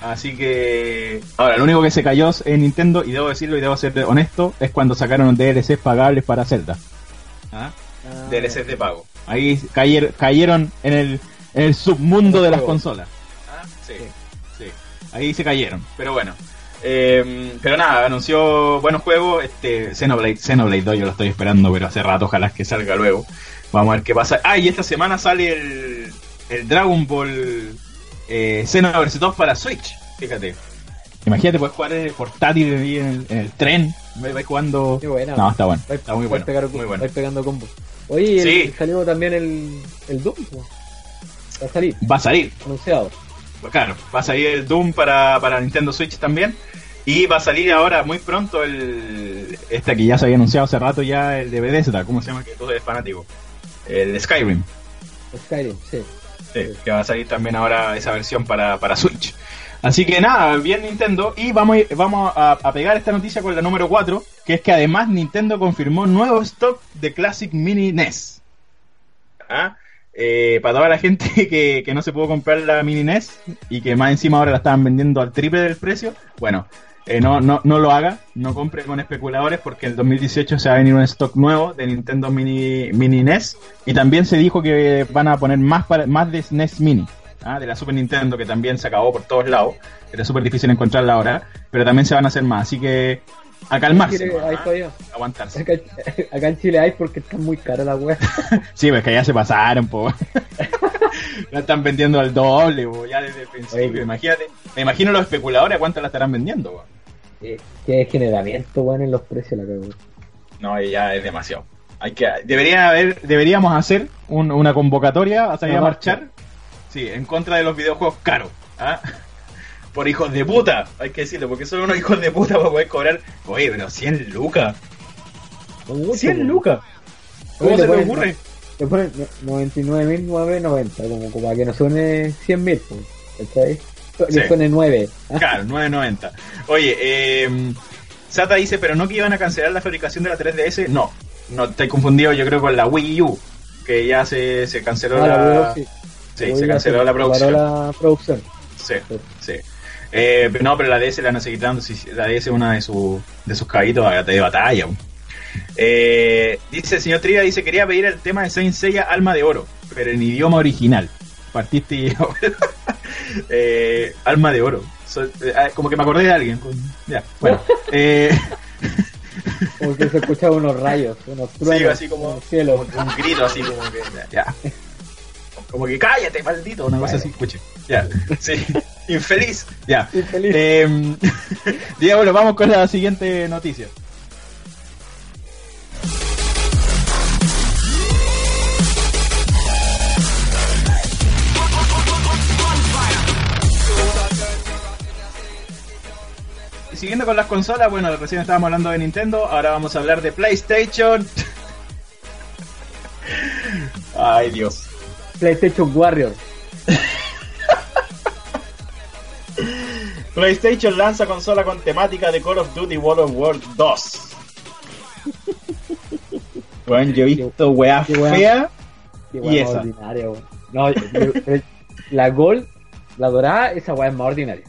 Así que. Ahora, lo único que se cayó en Nintendo, y debo decirlo y debo ser honesto, es cuando sacaron DLCs pagables para Zelda. ¿Ah? Ah, DLCs de pago. Ahí cayer- cayeron en el, el submundo de las consolas. Ah, Sí, sí. Ahí se cayeron. Pero bueno. Eh, pero nada, anunció buenos juegos. Este Xenoblade, Xenoblade 2 yo lo estoy esperando, pero hace rato, ojalá que salga luego. Vamos a ver qué pasa. Ah, y esta semana sale el, el Dragon Ball eh, Xenoverse 2 para Switch. Fíjate. Imagínate, puedes jugar en el portátil ahí en el, en el tren. Vais vais jugando. Qué buena. No, está bueno. Está muy bueno. pegar- Muy bueno. vais pegando combos. Oye, el- salió también el, el Doom. Va a salir, Va a salir. anunciado. Claro, va a salir el Doom para, para Nintendo Switch también. Y va a salir ahora muy pronto el. Este que ya se había anunciado hace rato ya, el de Bethesda, ¿cómo se llama? Que tú eres fanático. El Skyrim. Skyrim, sí. Sí, que va a salir también ahora esa versión para, para Switch. Así que nada, bien Nintendo. Y vamos, a- vamos a, a pegar esta noticia con la número 4, que es que además Nintendo confirmó nuevo stock de Classic Mini NES. ¿Ah? Eh, para toda la gente que, que no se pudo comprar la Mini NES y que más encima ahora la estaban vendiendo al triple del precio, bueno, eh, no, no, no lo haga, no compre con especuladores porque en el 2018 se va a venir un stock nuevo de Nintendo Mini, Mini NES y también se dijo que van a poner más, más de SNES Mini. ¿ah? de la Super Nintendo que también se acabó por todos lados era súper difícil encontrarla ahora pero también se van a hacer más así que a calmarse Chile hay ¿ah? aguantarse Acá, acá en Chile hay porque está muy cara la wea. Sí, pues que ya se pasaron, po. la están vendiendo al doble, po, ya desde el principio. Oye, Imagínate, me imagino los especuladores a cuánto la estarán vendiendo, po. Qué degeneramiento, weón, en los precios la cago. No, ya es demasiado. Hay que, debería haber, deberíamos hacer un- una convocatoria a salir a marchar. Sí, en contra de los videojuegos caros. ¿ah? Por hijos de puta, hay que decirlo, porque son unos hijos de puta para poder cobrar. Oye, pero 100 lucas. 100 lucas. ¿Cómo Oye, se le te ocurre? Le ponen no- 99.990, como, como para que no suene 100.000, pues, Sí. suene 9. Claro, 9.90. Oye, eh, Sata dice, pero no que iban a cancelar la fabricación de la 3DS. No, no estoy confundido, yo creo con la Wii U, que ya se, se canceló Ah, la, la sí. Sí, se canceló la producción. la producción. Sí, sí. Eh, pero no, pero la DS la seguir dando. si- La DS es una de, sus de sus cabitos de batalla. Eh, dice el señor Triga, dice, quería pedir el tema de Saint Seiya Alma de Oro, pero en idioma original. Partiste y... eh, Alma de Oro. So- eh, ah, como que me acordé de alguien. con- Ya, bueno. eh, Como que se escuchaban unos rayos, unos truenos así como- en el cielo. un grito así como que... Ya. Como que cállate, maldito. Una cosa así, escuche. Ya. Sí. Infeliz. Ya. Infeliz. Eh, vamos con la siguiente noticia. Y Siguiendo con las consolas, bueno, recién estábamos hablando de Nintendo, ahora vamos a hablar de PlayStation. Ay, Dios. PlayStation Warrior. PlayStation lanza consola con temática de Call of Duty World of War 2. Bueno, yo he visto weá fea Qué y esa. ordinaria. No, la Gold, la dorada, esa weá es más ordinaria.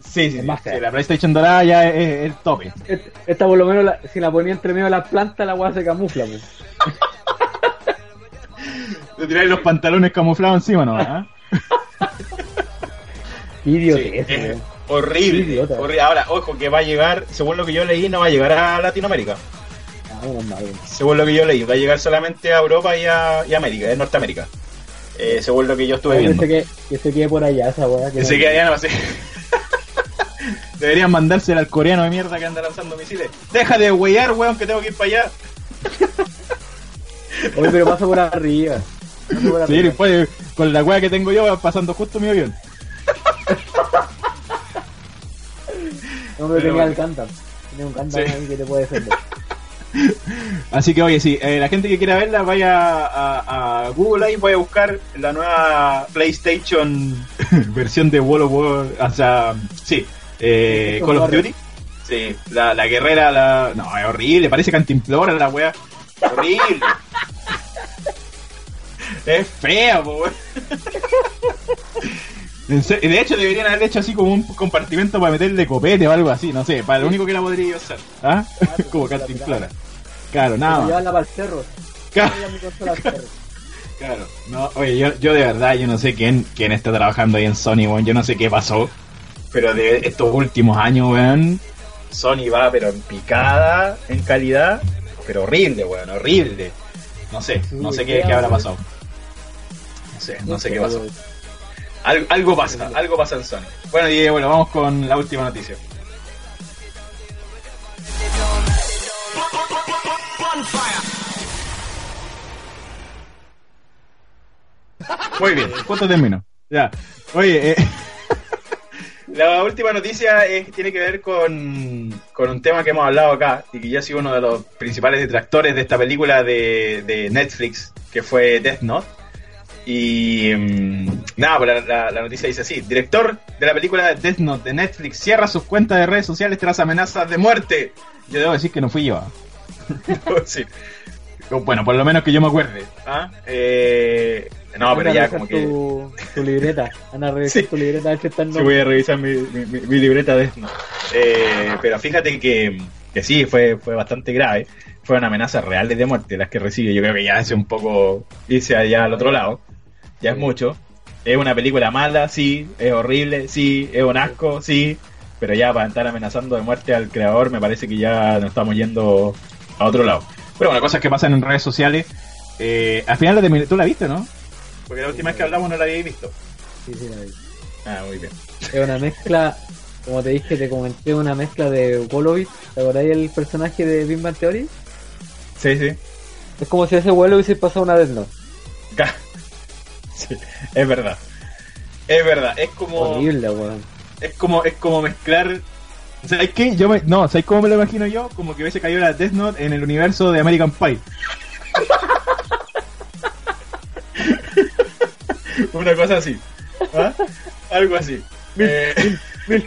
Sí, sí, más sí, la PlayStation dorada ya es, el tope. Esta, por lo menos, la- si la ponía entre medio de las plantas, la weá se camufla, weón. Te tiráis los pantalones camuflados encima, ¿no? Sí, es, weón. horrible, horrible. Ahora, ojo, que va a llegar, según lo que yo leí, no va a llegar a Latinoamérica. Ah. Según lo que yo leí, va a llegar solamente a Europa y a, y a América, en Norteamérica. Eh, según lo que yo estuve Que viendo. quede, que se quede por allá esa weá. que Que se queda allá, no sé. Deberían mandársela al coreano de mierda que anda lanzando misiles. Deja de weyar, weón, que tengo que ir para allá. Oye, pero pasa por arriba. Pasa por Sí, arriba. después con la weá que tengo yo pasando justo mi avión. Hombre, Pero tenía el Gundam. Tenía un Sí. ahí que te puede defender. Así que oye, sí, eh, la gente que quiera verla vaya a, a Google ahí, vaya a buscar la nueva PlayStation versión de World of War, o sea, sí, eh, Call of Duty. Sí, la, la guerrera, la... No, es horrible, parece cantimplora la wea. Horrible. es fea, po, De hecho, deberían haber hecho así como un compartimento para meterle copete o algo así, no sé, para lo único que la podría usar. ¿Ah? como cantimplora. Claro, nada. Llevarla para el. Claro. Cerro. Claro, no, oye, yo, yo de verdad, yo no sé quién, quién está trabajando ahí en Sony, weón, yo no sé qué pasó, pero de estos últimos años, weón, Sony va, pero en picada, en calidad, pero horrible, weón, horrible. No sé, no sé qué, qué habrá pasado. No sé, no sé qué pasó. Algo, algo pasa, algo pasa en Sony. Bueno, y bueno, vamos con la última noticia. Muy bien, ¿cuánto termino? Ya. Oye, eh, la última noticia es- tiene que ver con, con un tema que hemos hablado acá y que yo he sido uno de los principales detractores de esta película de, de Netflix, que fue Death Note. Y mm, nada, pues la, la- la noticia dice así: director de la película Death Note de Netflix cierra sus cuentas de redes sociales tras amenazas de muerte. Yo debo decir que no fui yo. ¿ah? Debo decir. Bueno, por lo menos que yo me acuerde. ¿ah? Eh, no, pero ya como que. Tu, tu libreta. Anda a revisar Sí. tu libreta a ver si Sí, voy a revisar mi, mi- mi- mi libreta de esto. Eh, pero fíjate que, que sí, fue, fue bastante grave. Fueron amenazas reales de muerte las que recibe. Yo creo que ya es un poco irse allá al otro lado. Ya es mucho. Es una película mala, sí. Es horrible, sí. Es un asco, sí. Pero ya para estar amenazando de muerte al creador, me parece que ya nos estamos yendo a otro lado. Pero bueno, cosas que pasan en redes sociales. Eh, al final la tú la viste, ¿no? Porque la última vez que hablamos no la habíais visto. Sí, sí, la vi. Ah, muy bien. Es una mezcla como te dije, te comenté una mezcla de Wolowitz. ¿Te acordáis el personaje de Big Bang Theory? Sí, sí. Es como si ese vuelo hubiese pasado una Death Note. Sí, es verdad. Es verdad, es como Horrible, weón. es como es como mezclar ¿Sabes qué? Yo me, no, ¿sabes cómo me lo imagino yo? Como que hubiese caído la Death Note en el universo de American Pie. Una cosa así. ¿Ah? Algo así. Eh,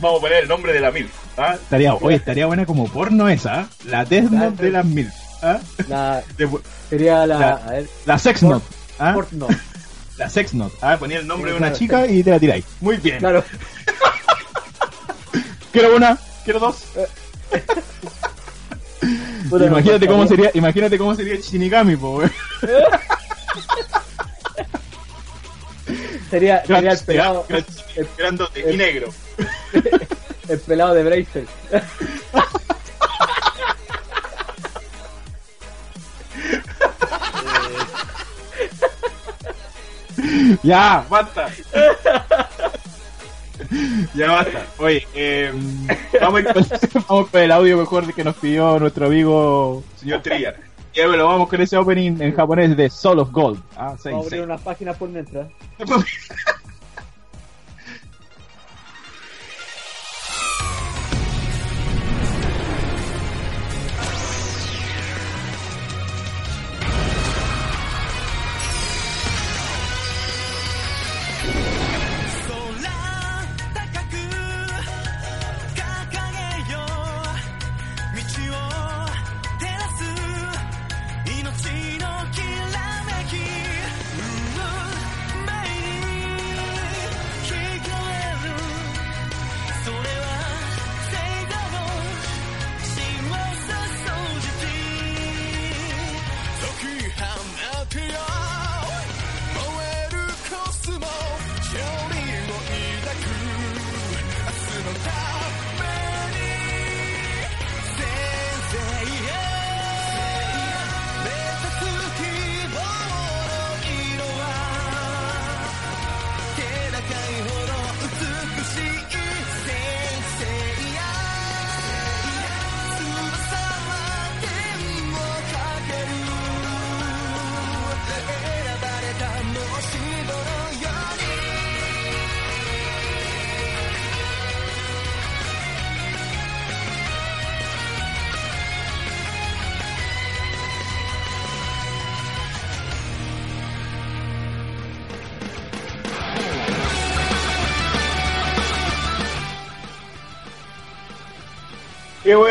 Vamos a poner el nombre de la MILF. ¿ah? Estaría, oye, estaría buena como porno esa. ¿ah? La Death Note de las MILF. ¿Ah? La, sería la. La- a ver, la Sex Por- Note. ¿ah? La Sex. ¿ah? Ponía el nombre Sí, de una claro, chica y te la tiráis. Muy bien. Claro. Quiero una, quiero dos. Puta, imagínate cómo sería, imagínate cómo sería Shinigami, po. Sería, sería el pelado. Gran- El, grandote y negro. el pelado de Bracer. Ya, basta. ya basta. Oye, eh, vamos, con, vamos con el audio mejor que nos pidió nuestro amigo señor Trier. Y bueno, vamos con ese opening en japonés de Soul of Gold. Ah, seis, Vamos a abrir unas páginas por mientras.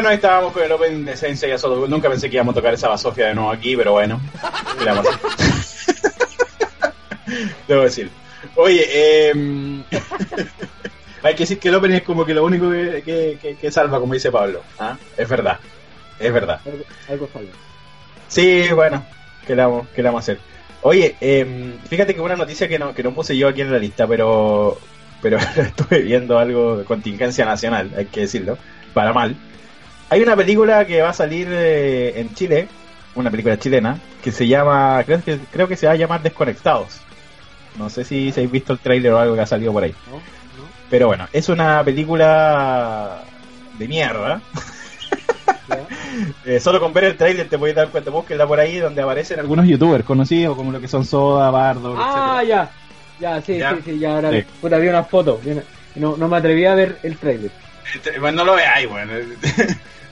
bueno, ahí estábamos con el Open de Sensei a Gold. Nunca pensé que íbamos a tocar esa basofia de nuevo aquí, pero bueno. Debo decir. Oye, eh, hay que decir que el Open es como que lo único que, que- que- que salva, como dice Pablo. ¿ah? Es verdad. Es verdad. Algo, algo falla. Sí, bueno, ¿qué le vamos, qué le vamos a hacer? Oye, eh, fíjate que una noticia que no, que no puse yo aquí en la lista, pero, pero estuve viendo algo de contingencia nacional, hay que decirlo, para mal. Hay una película que va a salir eh, en Chile, una película chilena, que se llama, creo que, creo que se va a llamar Desconectados. No sé si, habéis visto el tráiler o algo que ha salido por ahí. ¿No? ¿No? Pero bueno, es una película de mierda. Eh, solo con ver el trailer te puedes dar cuenta, búsquenla por ahí donde aparecen algunos youtubers conocidos como lo que son Soda, Bardo, Ah, ya. Ya, sí, Ya. sí, sí, ya ahora Sí. puta, vi una foto. vi una- No, no me atreví a ver el trailer. Este, Bueno, no lo veáis, bueno.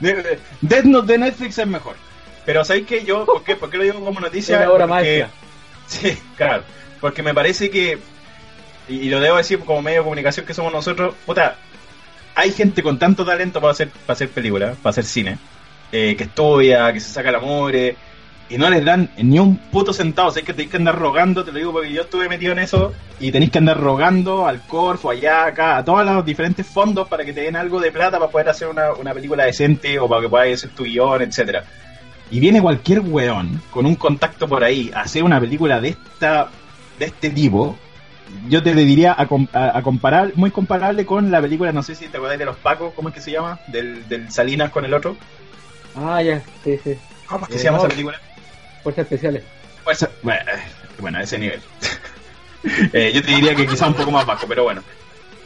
Death Note de Netflix es mejor. Pero ¿sabéis que yo? ¿Por qué? ¿Por qué lo digo como noticia? Una obra Porque- maestra. Sí, claro. Porque me parece que, y, lo debo decir como medio de comunicación que somos nosotros, puta, hay gente con tanto talento para hacer, para hacer películas, para hacer cine, eh, que estudia, que se saca la mugre, y no les dan ni un puto centavo. O sea, es que tenéis que andar rogando, te lo digo porque yo estuve metido en eso, y tenéis que andar rogando al Corfo, allá, acá, a todos los diferentes fondos para que te den algo de plata para poder hacer una, una película decente o para que puedas hacer tu guion, etcétera y viene cualquier weón con un contacto por ahí a hacer una película de esta de este tipo yo te le diría a, a- a comparar muy comparable con la película no sé si te acuerdas de los Pacos cómo es que se llama del, del Salinas con el otro Ah, ya, sí, sí. cómo es que Eh, se llama no. esa película Fuerzas especiales. Pues, bueno, bueno, a ese nivel Eh, yo te diría que quizá un poco más bajo pero bueno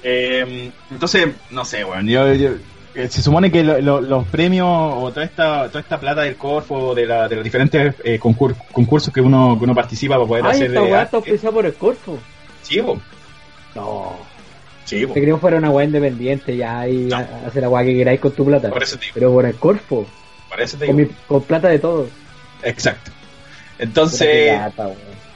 Eh, entonces, no sé, weón. Yo, yo- eh, se supone que lo- lo- los premios o toda esta, toda esta plata del Corfo, de, la, de los diferentes eh, concur- concursos que uno, que uno participa para poder Ay, hacer. esta weá está auspiciada por el Corfo. Sí, po. No. Sí, po. Te queríamos fuera una weá independiente ya y No. hacer la weá que queráis con tu plata. Por eso te digo. Pero por el Corfo. Por eso te Con, digo. mi- con plata de todos. Exacto. Entonces, lata,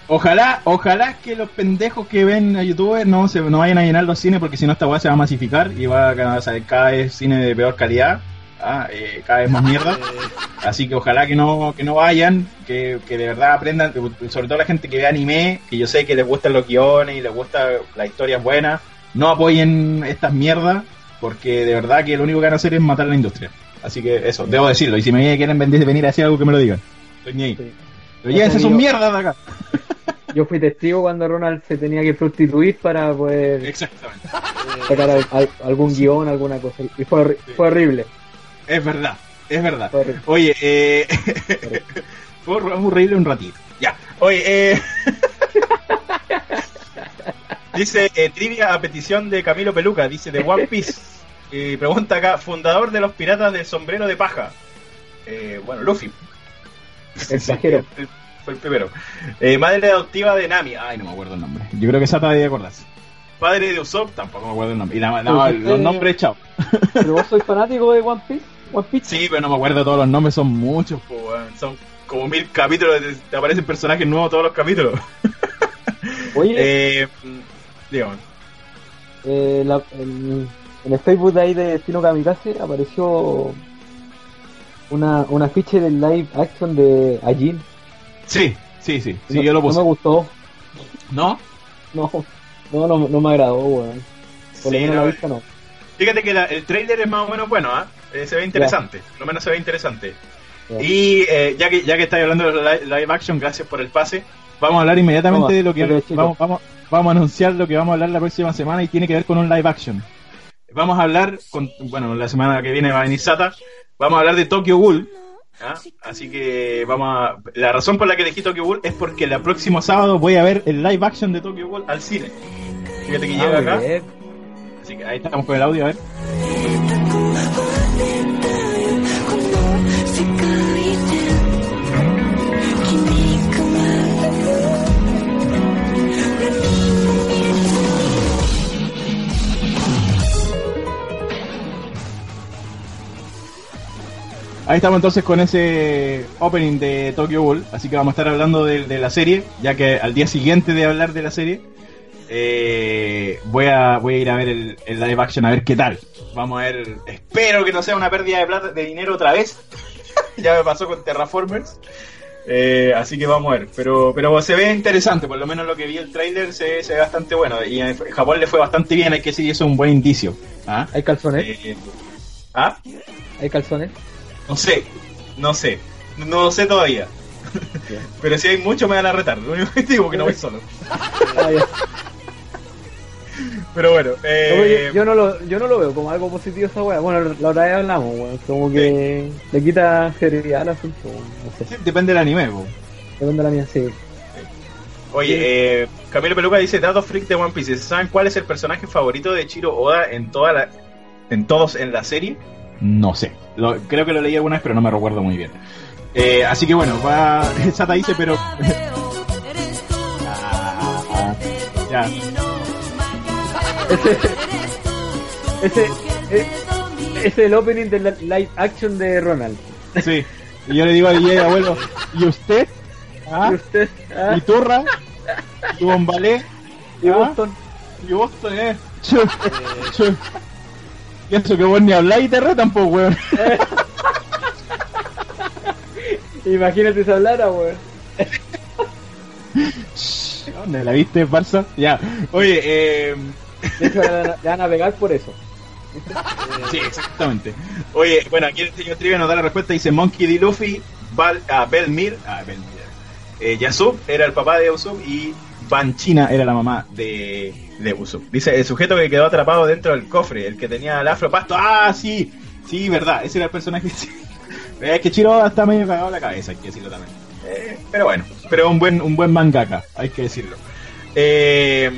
ojalá, ojalá que los pendejos que ven a youtubers no se no vayan a llenar los cines porque si no esta weá se va a masificar y va a salir cada vez cine de peor calidad, ah, eh, cada vez más mierda. Así que ojalá que no, que no vayan, que, que de verdad aprendan, que- sobre todo la gente que ve anime, que yo sé que les gustan los guiones y les gusta la historia buena, no apoyen estas mierdas, porque de verdad que lo único que van a hacer es matar la industria. Así que eso, debo decirlo, y si me quieren venir, venir a decir algo que me lo digan. Estoy ni ahí. Sí. Pero llévense sus Yo- mierdas de acá. Yo fui testigo cuando Ronald se tenía que prostituir para poder Exactamente. sacar al- al- algún guion, alguna cosa. Y fue, horri- fue horrible. Es verdad, es verdad. Oye, eh... fue horrible un ratito. Ya, oye, eh... dice eh, trivia a petición de Camilo Peluca, dice de One Piece. Eh, pregunta acá, fundador de los piratas del sombrero de paja. Eh, bueno, Luffy. El pajero. el primero. Eh, madre adoptiva de Nami. Ay, no me acuerdo el nombre. Yo creo que Sata debe acordarse. Padre de Usopp, tampoco me acuerdo el nombre. Y la- la- Usopp, los nombres, chao. Pero vos sois fanático de One Piece. One Piece. Sí, pero no me acuerdo todos los nombres, son muchos, po, son como mil capítulos, te- aparecen personajes nuevos todos los capítulos. Oye, Eh, digamos, eh, la- en, en el Facebook de ahí de Destino Kamikaze apareció una, un afiche del live action de Ajin. sí, sí, sí, sí, no, yo lo no puse. me gustó. ¿No? No, no, no, no me agradó, weón. Por lo Sí, menos no, la vista no. Fíjate que la- el trailer es más o menos bueno, ¿ah? Eh, se ve interesante, por lo menos se ve interesante. Y eh, ya que ya que estáis hablando de live, action, gracias por el pase, vamos a hablar inmediatamente de lo que vamos, vamos, vamos a anunciar lo que vamos a hablar la próxima semana y tiene que ver con un live action. Vamos a hablar, con, bueno, la semana que viene va a venir Sata, vamos a hablar de Tokyo Ghoul. ¿ah? Así que vamos a... La razón por la que elegí Tokyo Ghoul es porque el próximo sábado voy a ver el live action de Tokyo Ghoul al cine. Fíjate que llega Ah, acá. bien. Así que ahí estamos con el audio, a ver. Ahí estamos entonces con ese opening de Tokyo Ghoul, así que vamos a estar hablando de, de la serie, ya que al día siguiente de hablar de la serie, eh, voy, a, voy a ir a ver el, el live action a ver qué tal. Vamos a ver, espero que no sea una pérdida de plata, de dinero otra vez. ya me pasó con Terraformers. Eh, así que vamos a ver, pero pero se ve interesante, por lo menos lo que vi el trailer se, se ve bastante bueno y en Japón le fue bastante bien, hay que decir, eso es un buen indicio. ¿Ah? ¿Hay calzones? Eh, ¿Ah? ¿Hay calzones? No sé, no sé, no lo sé todavía. Pero si hay mucho me van a retar, lo único que digo que no voy solo. Ah. Pero bueno, No, eh, yo, yo no lo, yo no lo veo como algo positivo esa weá. Bueno, la otra vez hablamos, weón. Como que le quita seriedad al asunto, weón. No sé. depende del anime. po. Depende de la mía, sí. Oye, eh, Camilo Peluca dice, datos freak de One Piece, ¿saben cuál es el personaje favorito de Chiro Oda en toda la, en todos en la serie? No sé, Lo- creo que lo leí alguna vez, pero no me recuerdo muy bien. Eh, así que bueno, va, Sata dice, pero... Ah, ya, Ese, ese, es el opening del live action de Ronald. sí. Y yo le digo a DJ, abuelo, ¿y usted? ¿Ah? Y usted, ah, ¿Y Turra? ¿Y Bombalé? y ¿Ah? Boston. ¿Y Boston, eh? Y eso que vos ni habláis y te retan, pues, weón. Imagínate si hablara, weón. ¿Dónde la viste, Barça? Ya. Oye, eh... De hecho, le van a- pegar por eso. Sí, exactamente. Oye, bueno, aquí el señor Trivia nos da la respuesta. Dice Monkey D. Luffy, Val, ah, Belmir, ah, Belmir. Eh, Yasub era el papá de Usopp y Banchina era la mamá de, de Usopp. Dice, el sujeto que quedó atrapado dentro del cofre, el que tenía el afro pasto. Ah, sí, sí, verdad, ese era el personaje. Es que Chiro está medio cagado la cabeza, hay que decirlo también. Eh, pero bueno, pero un buen, un buen mangaka, hay que decirlo. Eh,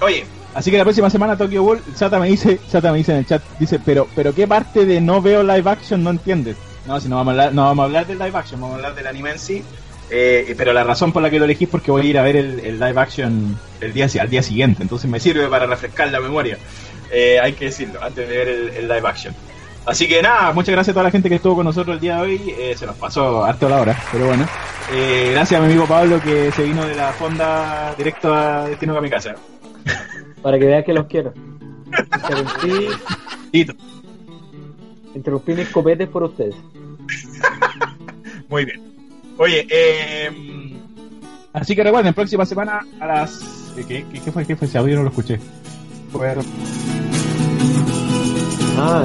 oye, Así que la próxima semana Tokyo Ghoul, Sata me dice, Sata me dice en el chat, dice, pero, pero qué parte de no veo live action no entiendes. No, si no vamos a hablar, no vamos a hablar del live action, vamos a hablar del anime en sí. Eh, pero la razón por la que lo elegí es porque voy a ir a ver el, el live action el día, al día siguiente, entonces me sirve para refrescar la memoria. Eh, hay que decirlo, antes de ver el, el live action. Así que nada, muchas gracias a toda la gente que estuvo con nosotros el día de hoy. Eh, se nos pasó harto la hora, pero bueno. Eh, gracias a mi amigo Pablo que se vino de la fonda directo a Destino Kamikaze. Para que vean que los quiero. Interrumpí, Listo. interrumpí mis copetes por ustedes. Muy bien. Oye, eh, así que recuerden, próxima semana a las... ¿Qué, qué, qué fue? ¿Qué fue ese audio? No lo escuché. Ah,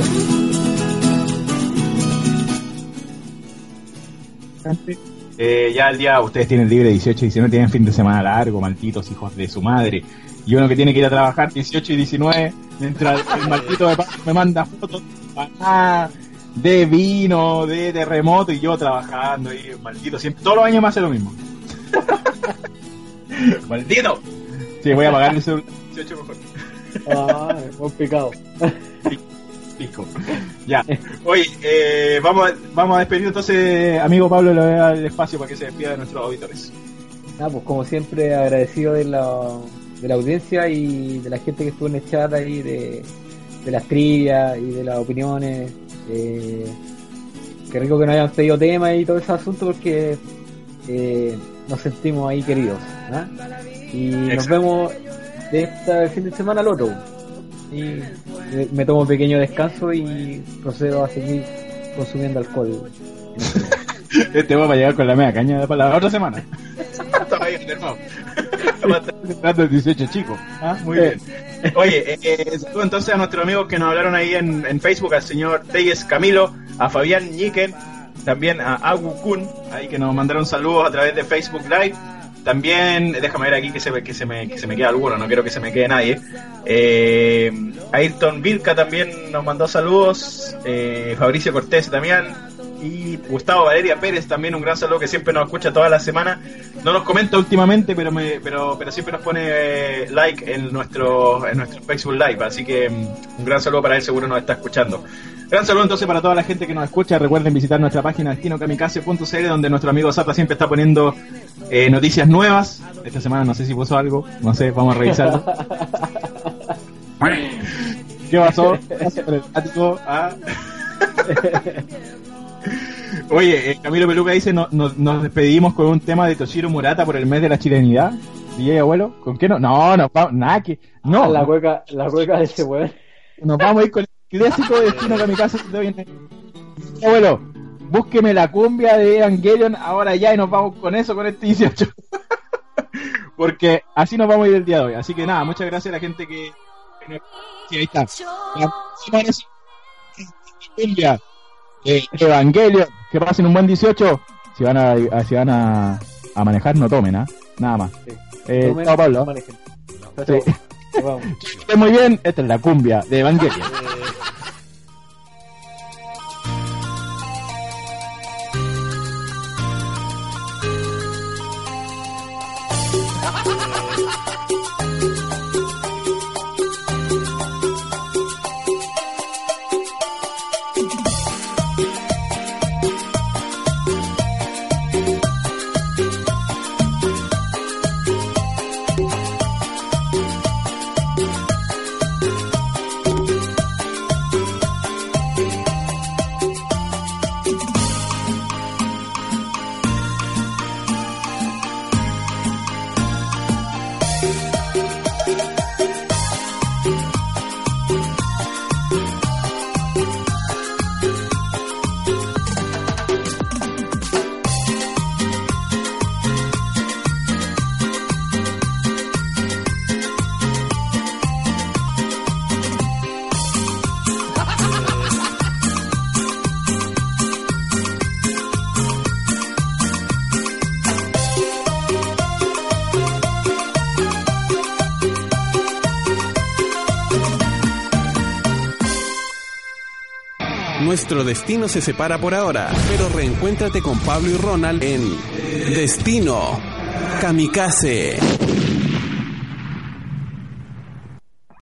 Eh, ya el día ustedes tienen libre 18 y 19, tienen fin de semana largo, malditos hijos de su madre. Y uno que tiene que ir a trabajar 18 y 19, mientras el maldito pa- me manda fotos paná, de vino, de terremoto y yo trabajando y maldito, siempre, todos los años me hace lo mismo. maldito. Sí, voy a pagar el celular 18 mejor. ah, complicado. Pico. Ya. Oye, eh, vamos, a, vamos a despedir entonces, amigo Pablo, le voy a dar el espacio para que se despida de nuestros auditores. Ah, pues como siempre agradecido de la, de la audiencia y de la gente que estuvo en el chat ahí, de, de las trivias y de las opiniones. Eh, qué rico que nos hayan pedido temas y todo ese asunto porque eh, nos sentimos ahí queridos. ¿ah? Y nos vemos de este fin de semana al otro. Y me- tomo un pequeño descanso y procedo a seguir consumiendo alcohol. Este va a llegar con la media caña para la otra semana. Estaba ahí enfermado. Estaba esperando el 18 chicos. Ah, muy bien. Oye, eh, eh, entonces a nuestros amigos que nos hablaron ahí en, en Facebook, al señor Teyes Camilo, a Fabián Ñiquen, también a Agu Kun, ahí que nos mandaron saludos a través de Facebook Live. También, déjame ver aquí que se, que se, me, que se me quede alguno, no quiero que se me quede nadie. Eh, Ayrton Vilca también nos mandó saludos. eh, Fabricio Cortés también. Y Gustavo Valeria Pérez también, un gran saludo que siempre nos escucha toda la semana. No nos comenta últimamente, pero me, pero, pero siempre nos pone eh, like en nuestro, en nuestro Facebook Live. Así que mm, un gran saludo para él, seguro nos está escuchando. Gran saludo entonces para toda la gente que nos escucha. Recuerden visitar nuestra página destinokamikaze.cl donde nuestro amigo Zata siempre está poniendo eh, noticias nuevas. Esta semana no sé si puso algo, no sé, vamos a revisarlo. ¿Qué pasó? Gracias por el ático. Ah. Oye, eh, Camilo Peluca dice, no- no- nos despedimos con un tema de Toshiro Murata por el mes de la chilenidad. DJ abuelo, ¿con qué no? No, no, vamos, nada que... No, la cueca, la cueca de ese weón. nos vamos a ir con el clásico de Destino que todavía no- Abuelo, búsqueme la cumbia de Evangelion ahora ya y nos vamos con eso, con este 18. Porque así nos vamos a ir el día de hoy. Así que nada, muchas gracias a la gente que... Sí, ahí está. La-. Cumbia de Evangelion. Que pasen un buen 18. Si van a, a- si van a, a manejar, no tomen, ¿ah? Nada más. Sí. Eh, Tomen, chao, Pablo. manejen. Sí. muy bien. Esta es la cumbia de Evangelion. Nuestro destino se separa por ahora, pero reencuéntrate con Pablo y Ronald en Destino Kamikaze.